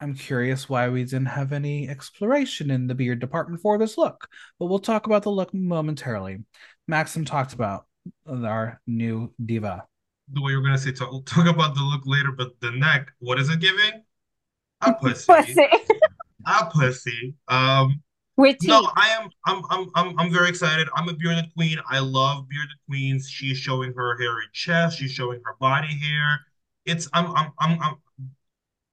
I'm curious why we didn't have any exploration in the beard department for this look, but we'll talk about the look momentarily. Maxim talked about our new diva. The way you're gonna say talk, talk about the look later, but the neck, what is it giving? A pussy. pussy. a pussy. Um, With teeth. no, I am. I'm. I'm. I'm. I'm very excited. I'm a bearded queen. I love bearded queens. She's showing her hairy chest. She's showing her body hair. It's. I'm. I'm. I'm. I'm,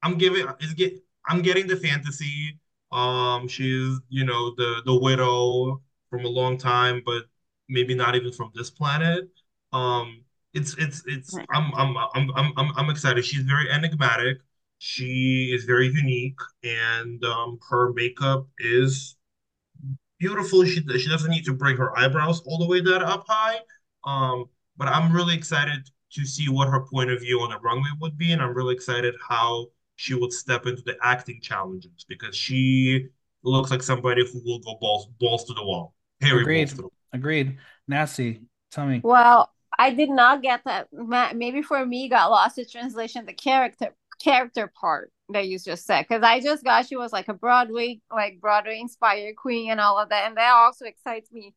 I'm giving. Is get. I'm getting the fantasy. Um, she's. You know the the widow from a long time, but maybe not even from this planet. Um, it's. It's. It's. I'm. I'm. I'm. I'm. I'm, I'm excited. She's very enigmatic. She is very unique, and um, her makeup is beautiful. She she doesn't need to bring her eyebrows all the way that up high. Um, but I'm really excited to see what her point of view on the runway would be, and I'm really excited how she would step into the acting challenges because she looks like somebody who will go balls balls to the wall. Harry Agreed. balls to the wall. Agreed. Nasty. Tell me. Well, I did not get that. Maybe for me, got lost in translation the character character part that you just said because I just got she was like a Broadway like Broadway inspired queen and all of that, and that also excites me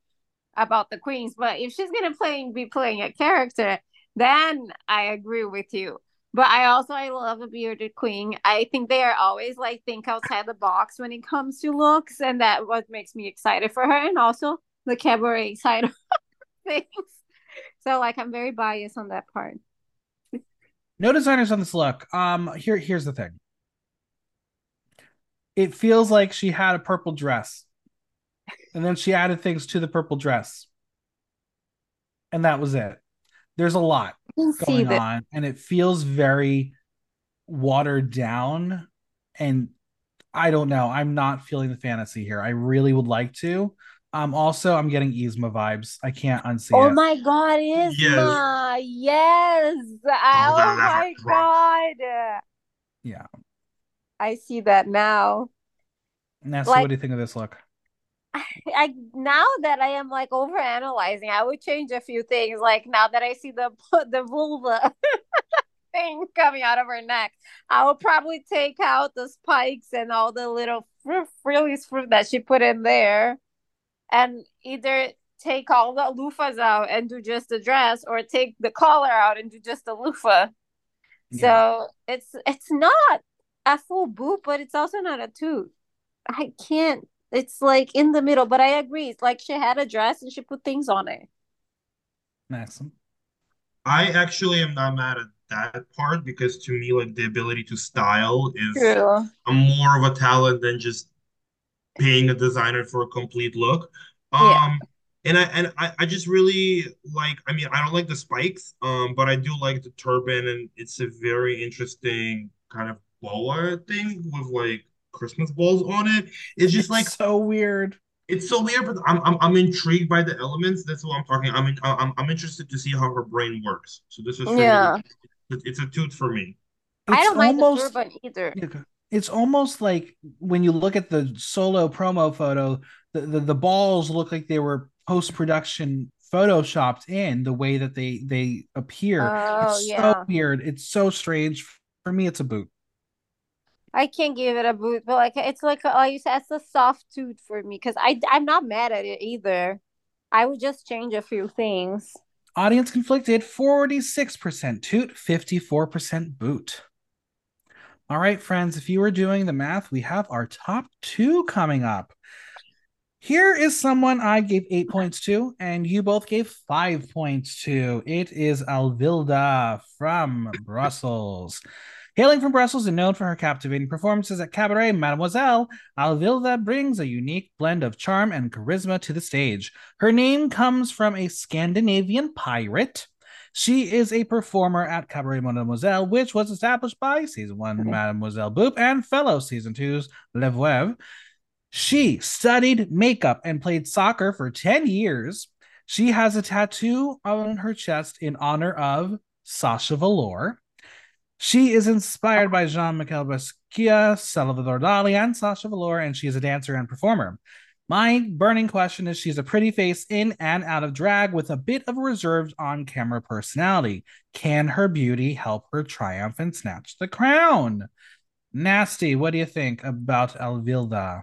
about the queens. But if she's gonna play be playing a character, then I agree with you. But I also I love a bearded queen. I think they are always like think outside the box when it comes to looks, and that what makes me excited for her, and also the cabaret side of things. So like I'm very biased on that part. No designers on this look. Um, here, here's the thing. It feels like she had a purple dress, and then she added things to the purple dress, and that was it. There's a lot I see going on, and it feels very watered down. And I don't know. I'm not feeling the fantasy here. I really would like to. Um, also, I'm getting Yzma vibes. I can't unsee Oh it. my god, Yzma! Yes! I- Oh, Oh, my god! Yeah. I see that now. Nasty, Like- what do you think of this look? I now that I am like over analyzing, I would change a few things. Like now that I see the the vulva thing coming out of her neck, I would probably take out the spikes and all the little fr- frillies fruit that she put in there, and either take all the loofahs out and do just the dress, or take the collar out and do just the loofah. Yeah. So it's it's not a full boot, but it's also not a toot. I can't. It's like in the middle, but I agree. It's like she had a dress and she put things on it. Maxim. I actually am not mad at that part because to me, like the ability to style is True. a more of a talent than just paying a designer for a complete look. Um, Yeah. and I and I, I just really like. I mean, I don't like the spikes, um, but I do like the turban, and it's a very interesting kind of boa thing with like Christmas balls on it. It's just like so weird. it's so weird, but I'm I'm, I'm intrigued by the elements. That's what I'm talking. I'm in, I'm I'm interested to see how her brain works. So this is for me. Yeah. It's, it's a toot for me. I It's don't mind the almost turban either. it's almost like when you look at the solo promo photo, the, the, the balls look like they were post production photoshopped in the way that they they appear. Oh it's yeah. so weird. It's so strange. For me, it's a boot. I can't give it a boot, but like it's like like you said, it's a soft tooth for me because I I'm not mad at it either. I would just change a few things. Audience conflicted 46% toot, 54% boot. All right, friends, if you were doing the math, we have our top two coming up. Here is someone I gave eight points to, and you both gave five points to. It is Alvilda from Brussels. Hailing from Brussels and known for her captivating performances at Cabaret Mademoiselle, Alvilda brings a unique blend of charm and charisma to the stage. Her name comes from a Scandinavian pirate. She is a performer at Cabaret Mademoiselle, which was established by season one mm-hmm. Mademoiselle Boop and fellow season two's La Veuve. She studied makeup and played soccer for 10 years. She has a tattoo on her chest in honor of Sasha Velour. She is inspired by Jean Michel Basquiat, Salvador Dali, and Sasha Velour, and she is a dancer and performer. My burning question is she's a pretty face in and out of drag with a bit of a reserved on camera personality. Can her beauty help her triumph and snatch the crown? Nasty, what do you think about Alvilda?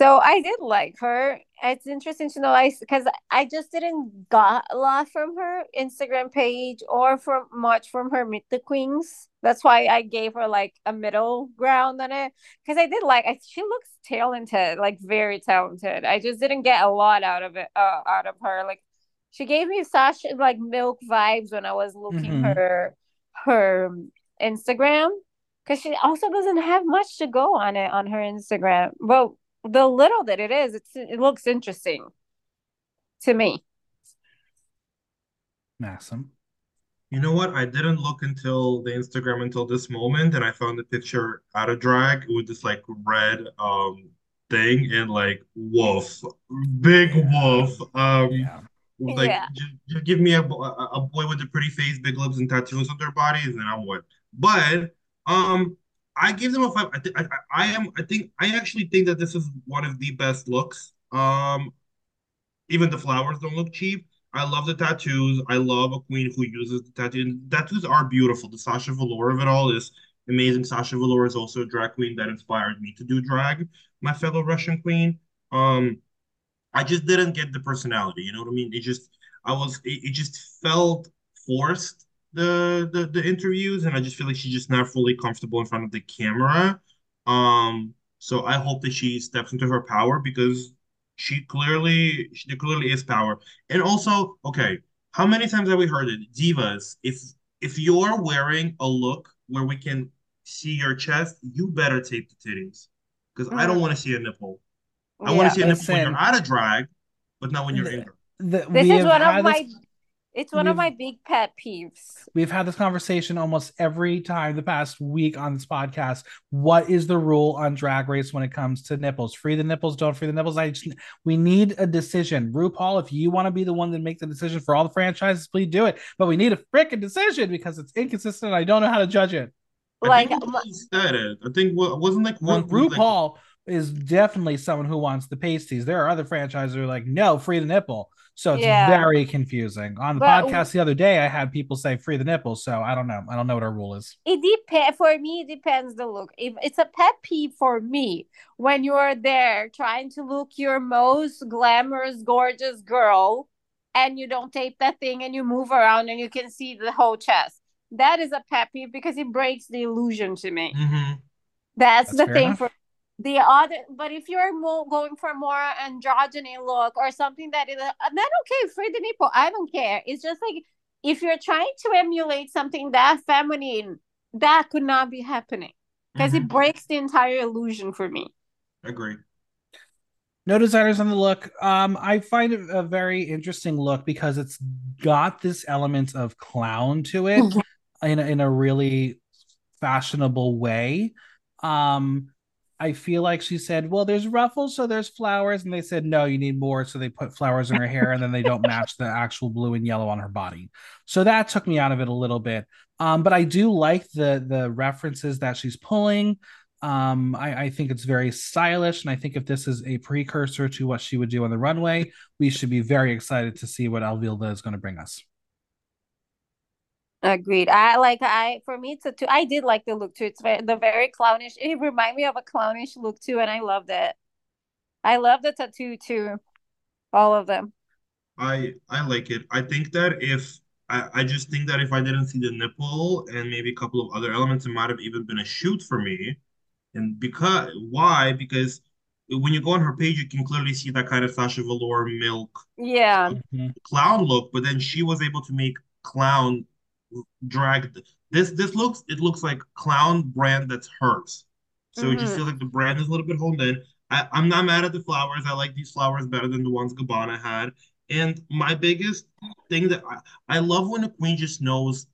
So I did like her. It's interesting to know, I because I just didn't got a lot from her Instagram page or from much from her Meet the Queens. That's why I gave her like a middle ground on it because I did like. I, she looks talented, like very talented. I just didn't get a lot out of it, uh, out of her. Like she gave me such like milk vibes when I was looking Mhm. her her Instagram because she also doesn't have much to go on it on her Instagram. Well, the little that it is, it's it looks interesting to me. Maxim. You know what? I didn't look until the Instagram until this moment, and I found the picture out of drag with this like red um thing and like wolf, big wolf. Um, Yeah. like Yeah. just, just give me a, a a boy with a pretty face, big lips, and tattoos on their bodies, and I'm what. But um, I give them a five. I I, I I am. I think I actually think that this is one of the best looks. Um, even the flowers don't look cheap. I love the tattoos. I love a queen who uses the tattoos. Tattoos are beautiful. The Sasha Velour of it all is amazing. Sasha Velour is also a drag queen that inspired me to do drag, my fellow Russian queen. Um, I just didn't get the personality. You know what I mean? It just I was it, it just felt forced the the the interviews, and I just feel like she's just not fully comfortable in front of the camera. Um, so I hope that she steps into her power because she clearly she there clearly is power. And also, okay, how many times have we heard it? Divas, if if you're wearing a look where we can see your chest, you better tape the titties. Because I don't Mm. want to see a nipple. I want Yeah. to see a nipple when Listen. you're out of drag, but not when you're in. The- The, This is one of my this- it's one of we've- my big pet peeves. We've had this conversation almost every time the past week on this podcast. What is the rule on drag race when it comes to nipples? Free the nipples, don't free the nipples. I just we need a decision. RuPaul, if you want to be the one that make the decision for all the franchises, please do it. But we need a freaking decision because it's inconsistent. and I don't know how to judge it. I Like think my- said it. I think what wasn't like one was like- RuPaul is definitely someone who wants the pasties. There are other franchises who are like, no, free the nipple. So it's Yeah. very confusing. On the But- podcast the other day, I had people say free the nipples. So I don't know. I don't know what our rule is. it depends for me it depends the look if it's a pet peeve for me when you're there trying to look your most glamorous gorgeous girl and you don't tape that thing and you move around and you can see the whole chest that is a pet peeve because it breaks the illusion to me Mhm. that's, That's the thing enough. for the other but if you're more going for more androgyny look or something that is uh, then okay free the nipple i don't care it's just like if you're trying to emulate something that feminine that could not be happening because Mhm. it breaks the entire illusion for me Agree. No designers on the look. Um, I find it a very interesting look because it's got this element of clown to it in a, in a really fashionable way. Um, I feel like she said, "Well, there's ruffles, so there's flowers," and they said, "No, you need more." So they put flowers in her hair, and then they don't match the actual blue and yellow on her body. So that took me out of it a little bit. Um, but I do like the the references that she's pulling. Um, I, I think it's very stylish, and I think if this is a precursor to what she would do on the runway, we should be very excited to see what Alvilda is going to bring us. Agreed i like i for me it's a two i did like the look too it's very, the very clownish it reminded me of a clownish look too and i loved it i love the tattoo too all of them I I like it. I think that if I, I just think that if I didn't see the nipple and maybe a couple of other elements, it might have even been a shoot for me. And because why? Because when you go on her page, you can clearly see that kind of Sasha Velour milk yeah clown look, but then she was able to make clown drag. This this looks it looks like clown brand that's hers. So it just Mhm. feels like the brand is a little bit honed in. I, I'm not mad at the flowers. I like these flowers better than the ones Gabbana had. And my biggest thing that I, I love when a queen just knows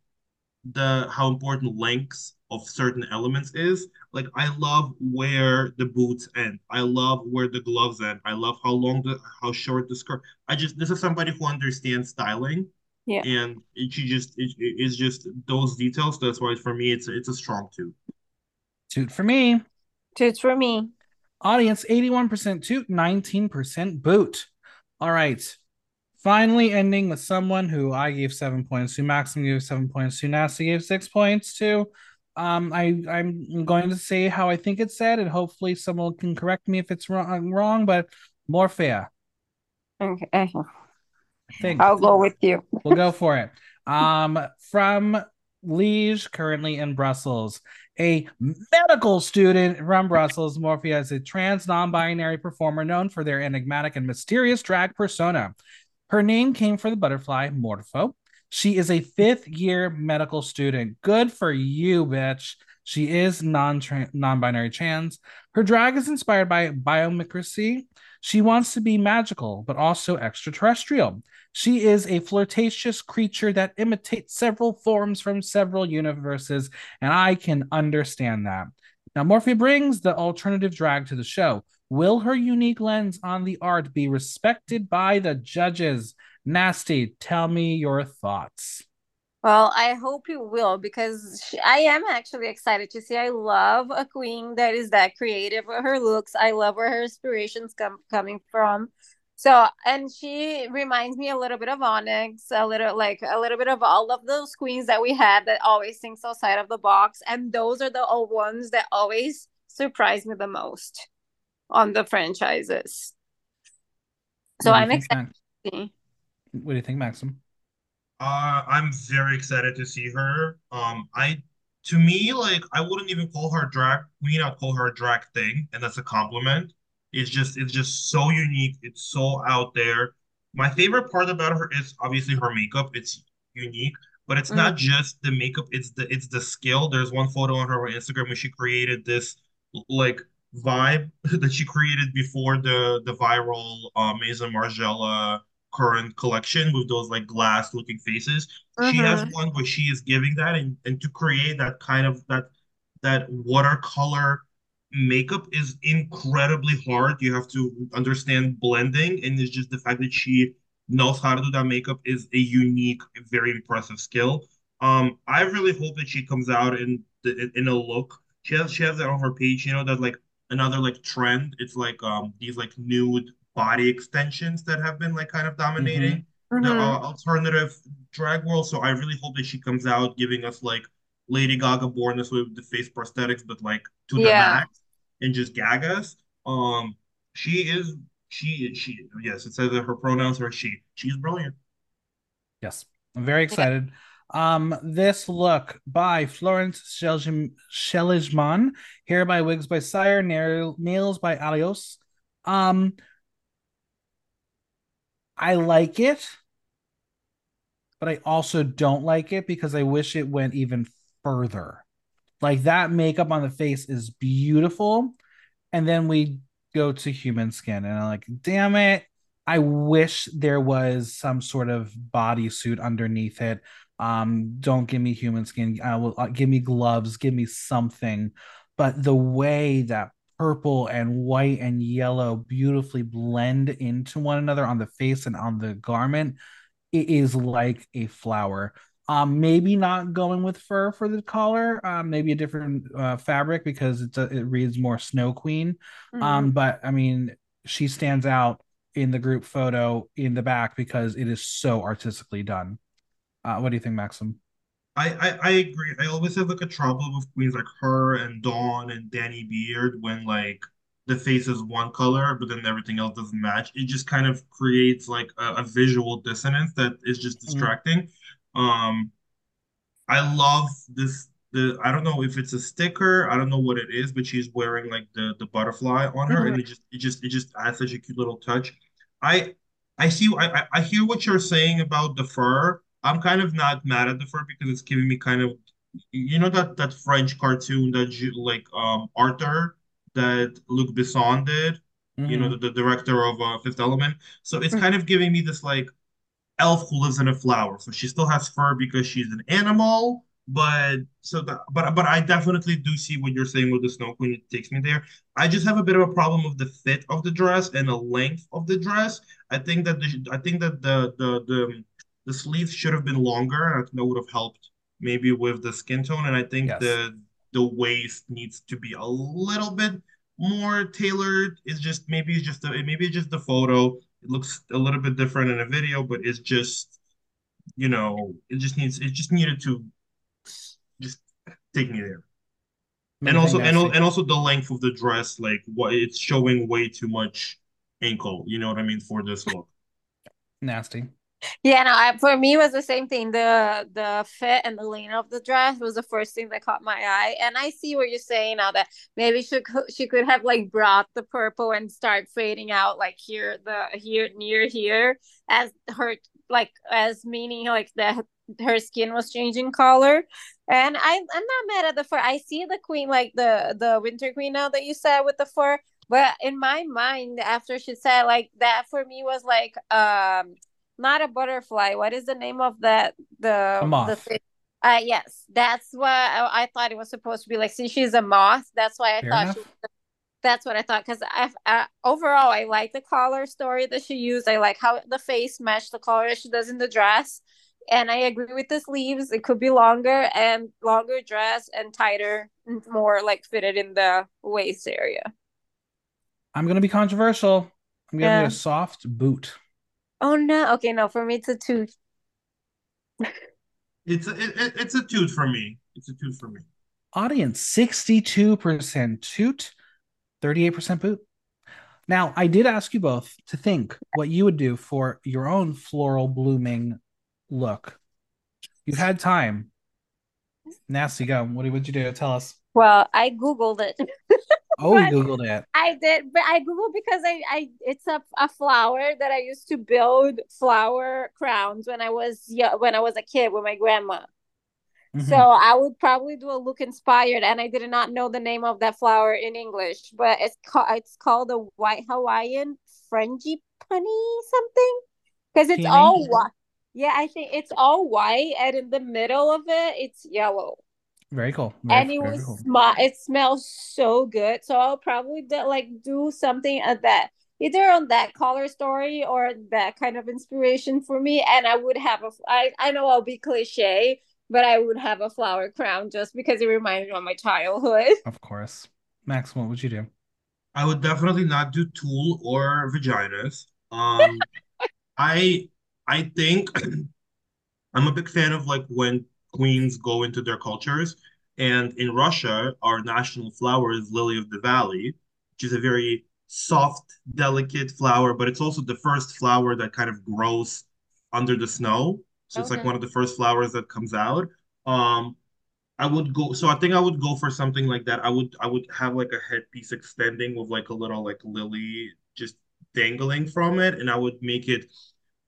the how important lengths of certain elements is. Like I love where the boots end. I love where the gloves end. I love how long the how short the skirt. I just this is somebody who understands styling. Yeah. And it, she just it, it's just those details. That's why for me it's it's a strong two. Toot for me. Toots for me Audience 81% toot, 19% boot. All right. Finally ending with someone who I gave seven points to, Maxim gave seven points to, Nasty gave six points to. Um, I I'm going to say how I think it's said, and hopefully someone can correct me if it's wrong. Wrong, but Morphea. Okay. Think I'll go with you. we'll go for it. Um, from Liege, currently in Brussels, a medical student from Brussels. Morphea is a trans non-binary performer known for their enigmatic and mysterious drag persona. Her name came from the butterfly Morpho. She is a fifth year medical student. Good for you, bitch. She is non non-binary trans. Her drag is inspired by biomimicry. She wants to be magical, but also extraterrestrial. She is a flirtatious creature that imitates several forms from several universes, and I can understand that. Now, Morphe brings the alternative drag to the show. Will her unique lens on the art be respected by the judges? Nasty, tell me your thoughts. Well, I hope you will because she, I am actually excited to see. I love a queen that is that creative with her looks. I love where her inspirations come coming from. So, and she reminds me a little bit of Onyx, a little like a little bit of all of those queens that we had that always think outside of the box. And those are the old ones that always surprise me the most on the franchises. So I'm excited to see. What do you think, Maxim? Uh, I'm very excited to see her. Um, I to me, like I wouldn't even call her drag queen. I'd call her a drag thing, and that's a compliment. It's just it's just so unique. It's so out there. My favorite part about her is obviously her makeup. It's unique, but it's mm. not just the makeup. It's the it's the skill. There's one photo on her Instagram where she created this like vibe that she created before the the viral uh, Maison Margiela current collection with those like glass looking faces. Mm-hmm. She has mm-hmm. one where she is giving that and, and to create that kind of that that watercolor makeup is incredibly hard. You have to understand blending, and it's just the fact that she knows how to do that makeup is a unique, very impressive skill. Um, I really hope that she comes out in the, in a look. She has she has that on her page. You know that like another like trend. It's like um these like nude body extensions that have been like kind of dominating mm-hmm. the mm-hmm. uh, alternative drag world. So I really hope that she comes out giving us like Lady Gaga born this way with the face prosthetics, but like to the yeah. max and just gag us. Um, she is she she yes, it says that her pronouns are she. She's brilliant. Yes, I'm very excited. Um, this look by Florence Scheljman, hair by Wigs by Sire, nails by Alios. Um, I like it, but I also don't like it because I wish it went even further. Like that makeup on the face is beautiful. And then we go to human skin, and I'm like, damn it. I wish there was some sort of bodysuit underneath it. Um, don't give me human skin. I will uh, give me gloves, give me something. But the way that purple and white and yellow beautifully blend into one another on the face and on the garment it is like a flower um maybe not going with fur for the collar um maybe a different uh, fabric because it's a, it reads more snow queen mm-hmm. um but i mean she stands out in the group photo in the back because it is so artistically done uh what do you think maxim I, I, I agree. I always have like a trouble with queens like her and Dawn and Danny Beard when like the face is one color, but then everything else doesn't match. It just kind of creates like a, a visual dissonance that is just mm-hmm. distracting. Mm-hmm. Um, I love this. The I don't know if it's a sticker. I don't know what it is, but she's wearing like the the butterfly on her, mm-hmm. and it just it just it just adds such a cute little touch. I I see. I I hear what you're saying about the fur. I'm kind of not mad at the fur because it's giving me kind of you know that that French cartoon that you like um Arthur that Luc Besson did, mm-hmm. you know mm-hmm. the, the, director of uh, Fifth Element. So it's mm-hmm. kind of giving me this like elf who lives in a flower. So she still has fur because she's an animal, but so that but but I definitely do see what you're saying with the snow queen. It takes me there. I just have a bit of a problem with the fit of the dress and the length of the dress. I think that the I think that the the the the sleeves should have been longer, and I think that would have helped maybe with the skin tone. And I think yes. the the waist needs to be a little bit more tailored. It's just maybe it's just a, maybe it's just the photo. It looks a little bit different in a video, but it's just you know it just needs it just needed to just take me there. And also and, and also the length of the dress, like what it's showing way too much ankle. You know what I mean for this look. nasty. Yeah, no, I, for me it was the same thing. The the fit and the length of the dress was the first thing that caught my eye. And I see what you're saying now that maybe she could she could have like brought the purple and start fading out like here the here near here as her like as meaning like that her skin was changing color. And I I'm not mad at the fur. I see the queen like the the winter queen now that you said with the fur. But in my mind, after she said like that for me was like um not a butterfly. What is the name of that? The. The thing? Uh, yes, that's what I, I thought it was supposed to be. Like, since she's a moth, that's why I Fair thought enough. she. That's what I thought because I, I overall I like the color story that she used. I like how the face matched the color that she does in the dress, and I agree with the sleeves. It could be longer and longer dress and tighter, and more like fitted in the waist area. I'm gonna be controversial. I'm giving Yeah. it a soft boot. Oh no! Okay, no, for me it's a two. It's a, it, it- it's a toot for me. It's a toot for me. Audience 62% toot, 38% boot. Now, I did ask you both to think what you would do for your own floral blooming look. You had time. Nasty, go. What would you do? Tell us. Well, I googled it. Oh, you What? Googled it. I did, but I googled because I, I it's a, a flower that I used to build flower crowns when I was yeah when I was a kid with my grandma. So Mhm. I would probably do a look inspired, and I did not know the name of that flower in English, but it's called it's called a white Hawaiian frangipani something because it's all white. Yeah, I think it's all white, and in the middle of it, it's yellow Very cool. Very, and it was cool. sma- it smells so good so i'll probably do, like do something at that either on that color story or that kind of inspiration for me and i would have a i, I know i'll be cliche but i would have a flower crown just because it reminded me of my childhood Of course. Max, what would you do? I would definitely not do tulle or vaginas. Um, I I think I'm a big fan of like when queens go into their cultures. And in Russia, our national flower is lily of the valley, which is a very soft, delicate flower, but it's also the first flower that kind of grows under the snow. So it's like one of the first flowers that comes out. Um, I would go, so I think I would go for something like that. I would I would have like a headpiece extending with like a little like lily just dangling from it, and I would make it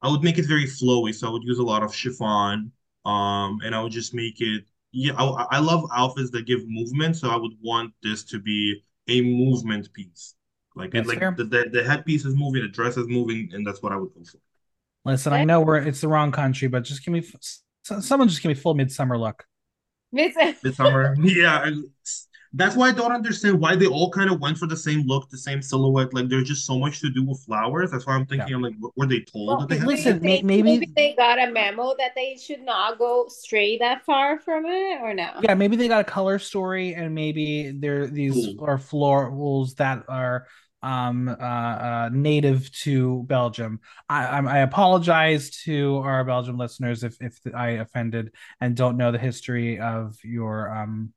I would make it very flowy. So I would use a lot of chiffon, um, and I would just make it. Yeah, I, I love outfits that give movement, so I would want this to be a movement piece. Like it, That's like fair. the, the the headpiece is moving, the dress is moving, and that's what I would go for. Listen, I know we're it's the wrong country, but just give me someone just give me full midsummer look. It's- Midsummer, yeah. I- That's why I don't understand why they all kind of went for the same look, the same silhouette. Like there's just so much to do with flowers. That's why I'm thinking, Yeah. I'm like, were they told Well, that they listen, to? may- they- maybe- they got a memo that they should not go stray that far from it or no Yeah, maybe they got a color story, and maybe they're these Cool. are florals that are um uh, uh native to Belgium. I I'm- I apologize to our Belgium listeners if if I offended and don't know the history of your um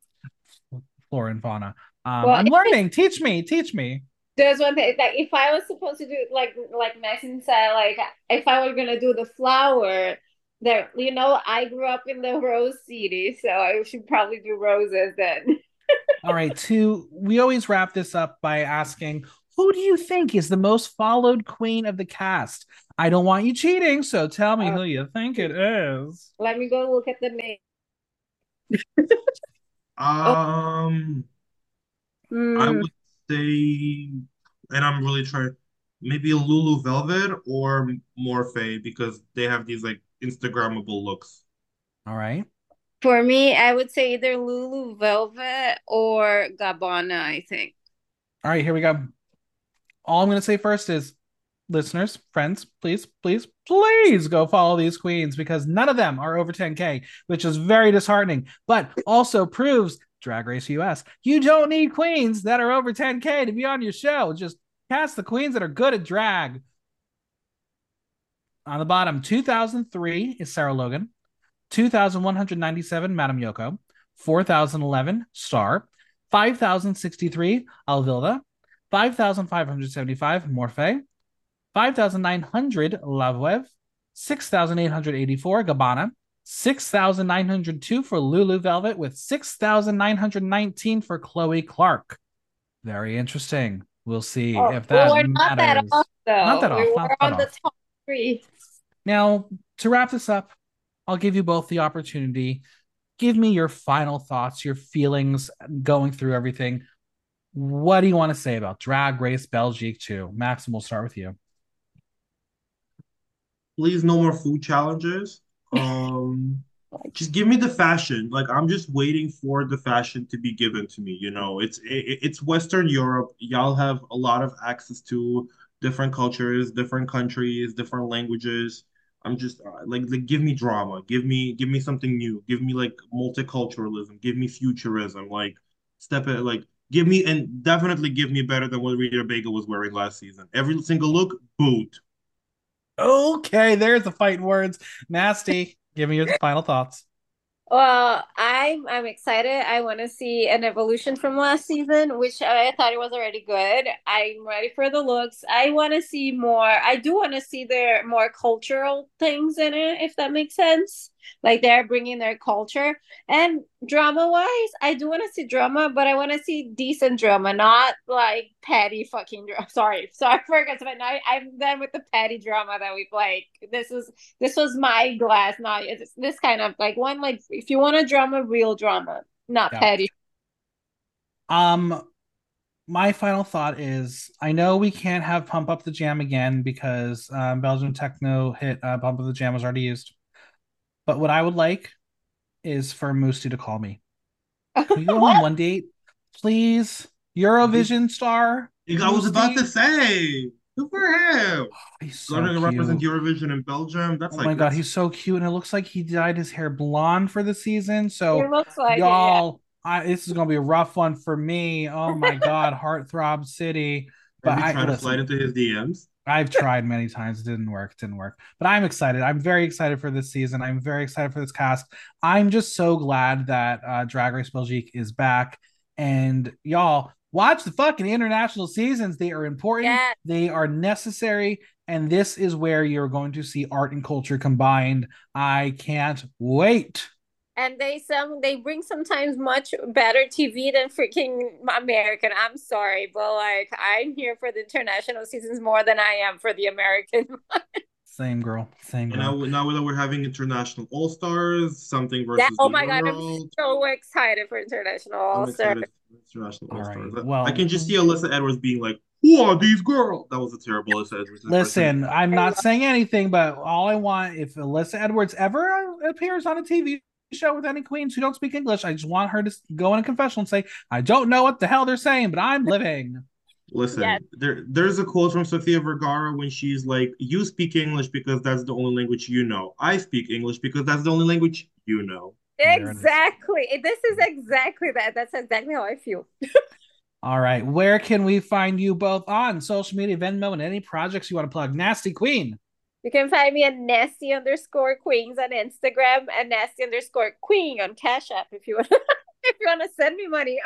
flora and fauna. Um, Well, I'm learning. Teach me. Teach me. There's one thing like if I was supposed to do like like Maxine said, like if I were gonna do the flower, there you know, I grew up in the rose city, so I should probably do roses then. All right. To we always wrap this up by asking, who do you think is the most followed queen of the cast? I don't want you cheating, so tell me Oh. who you think it is. Let me go look at the name. Um, I Hmm. would say, and I'm really trying, maybe a Lulu Velvet or Morphe because they have these like Instagrammable looks. All right. For me, I would say either Lulu Velvet or Gabbana, I think. All right, here we go. All I'm going to say first is listeners, friends, please, please, please go follow these queens because none of them are over 10K, which is very disheartening, but also proves Drag Race US. You don't need queens that are over 10K to be on your show. Just cast the queens that are good at drag. On the bottom, 2003 is Sarah Logan, 2197, Madame Yoko, 4011 Star, 5063 Alvilda, 5575 Morphe, 5900 La Veuve, 6884 Gabbana, 6902 for Lulu Velvet with 6919 for Chloe Clark. Very interesting. We'll see Oh, if that we were not that matters. off, though. Not that we off, were that on the top three. Now, to wrap this up, I'll give you both the opportunity. Give me your final thoughts, your feelings going through everything. What do you want to say about Drag Race Belgique 2? Maxim, we'll start with you. Please, no more food challenges. Um, just give me the fashion. Like I'm just waiting for the fashion to be given to me. You know, it's it, it's Western Europe. Y'all have a lot of access to different cultures, different countries, different languages. I'm just uh, like like give me drama. Give me give me something new. Give me like multiculturalism. Give me futurism. Like step it like give me and definitely give me better than what Rita Baga was wearing last season. Every single look, boot. Okay, there's the fighting words. Nasty. Give me your final thoughts. Well, I'm I'm excited. I want to see an evolution from last season, which I thought it was already good. I'm ready for the looks. I want to see more. I do want to see their more cultural things in it, if that makes sense. Like they're bringing their culture and drama wise, I do want to see drama, but I want to see decent drama, not like petty fucking drama. Sorry, sorry for but now I'm done with the petty drama that we've like. This is this was my glass, not this kind of like one like if you want a drama, real drama, not Yeah. petty. Um, my final thought is I know we can't have Pump Up the Jam again because um, Belgium Techno hit uh, Pump Up the Jam was already used. But what I would like is for Mustii to call me. Can we go on one date, please? Eurovision star. I was about to say, good for him. He's so Going to represent. Eurovision in Belgium. That's Oh like my god, he's so cute, and it looks like he dyed his hair blonde for the season. So it looks like it, yeah. y'all, I, this is gonna be a rough one for me. Oh my god, Heartthrob City. But Maybe I trying to listen, slide into his DMs. I've tried many times. It didn't work. It didn't work. But I'm excited. I'm very excited for this season. I'm very excited for this cast. I'm just so glad that uh, Drag Race Belgique is back. And y'all, watch the fucking international seasons. They are important. Yeah. They are necessary. And this is where you're going to see art and culture combined. I can't wait. And they some they bring sometimes much better TV than freaking American. I'm sorry, but like I'm here for the international seasons more than I am for the American. Same girl. Same And now, girl. now that we're having international all stars, something versus yeah. Oh the my god, I'm so excited for international all star. excited for international All all right, stars. well- I can just see mm-hmm. Alyssa Edwards being like, "Who are these girls?" That was a terrible Alyssa Edwards. impression. Listen, I'm not saying anything, but all I want, if Alyssa Edwards ever appears on a TV show with any queens who don't speak English, I just want her to go in a confessional and say, I don't know what the hell they're saying, but I'm living. Listen, Yes. there there's a quote from Sofia Vergara when she's like, "You speak English because that's the only language you know. I speak English because that's the only language you know." There it is. Exactly. This is exactly that. That's exactly how I feel. All right. Where can we find you both on social media, Venmo, and any projects you want to plug? Nasty Queen. You can find me at nasty underscore queens on Instagram and nasty underscore queen on Cash App if you want. if you want to send me money.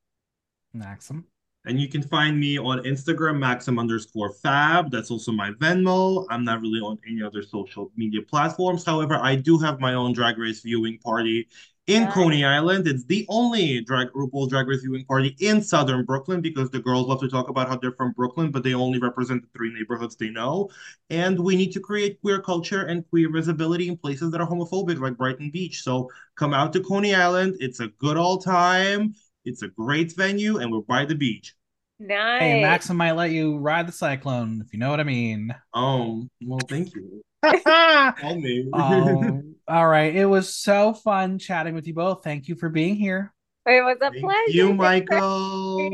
Maxim. And you can find me on Instagram, Maxim underscore Fab. That's also my Venmo. I'm not really on any other social media platforms. However, I do have my own Drag Race viewing party in Nice. Coney Island. It's the only drag RuPaul Drag Race viewing party in Southern Brooklyn because the girls love to talk about how they're from Brooklyn, but they only represent the three neighborhoods they know. And we need to create queer culture and queer visibility in places that are homophobic, like Brighton Beach. So come out to Coney Island. It's a good old time. It's a great venue, and we're by the beach. Nice. Hey, Maxim might let you ride the cyclone, if you know what I mean. Um, well, thank you. Call me. Um, all right. It was so fun chatting with you both. Thank you for being here. It was a Thank pleasure. you, Michael.